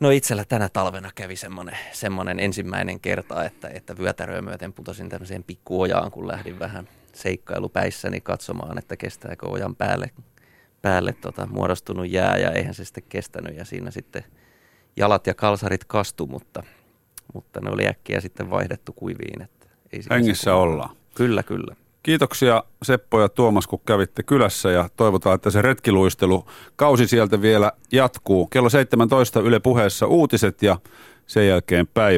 No itsellä tänä talvena kävi semmoinen, semmoinen ensimmäinen kerta, että, että vyötäröä myöten putosin tämmöiseen pikkuojaan, kun lähdin vähän seikkailupäissäni katsomaan, että kestääkö ojan päälle, päälle tota, muodostunut jää ja eihän se sitten kestänyt ja siinä sitten jalat ja kalsarit kastu, mutta, mutta ne oli äkkiä sitten vaihdettu kuiviin. Että ei Hengissä ollaan. Kyllä, kyllä. Kiitoksia Seppo ja Tuomas, kun kävitte kylässä ja toivotaan, että se retkiluistelu kausi sieltä vielä jatkuu. Kello 17 Yle puheessa uutiset ja sen jälkeen päivä.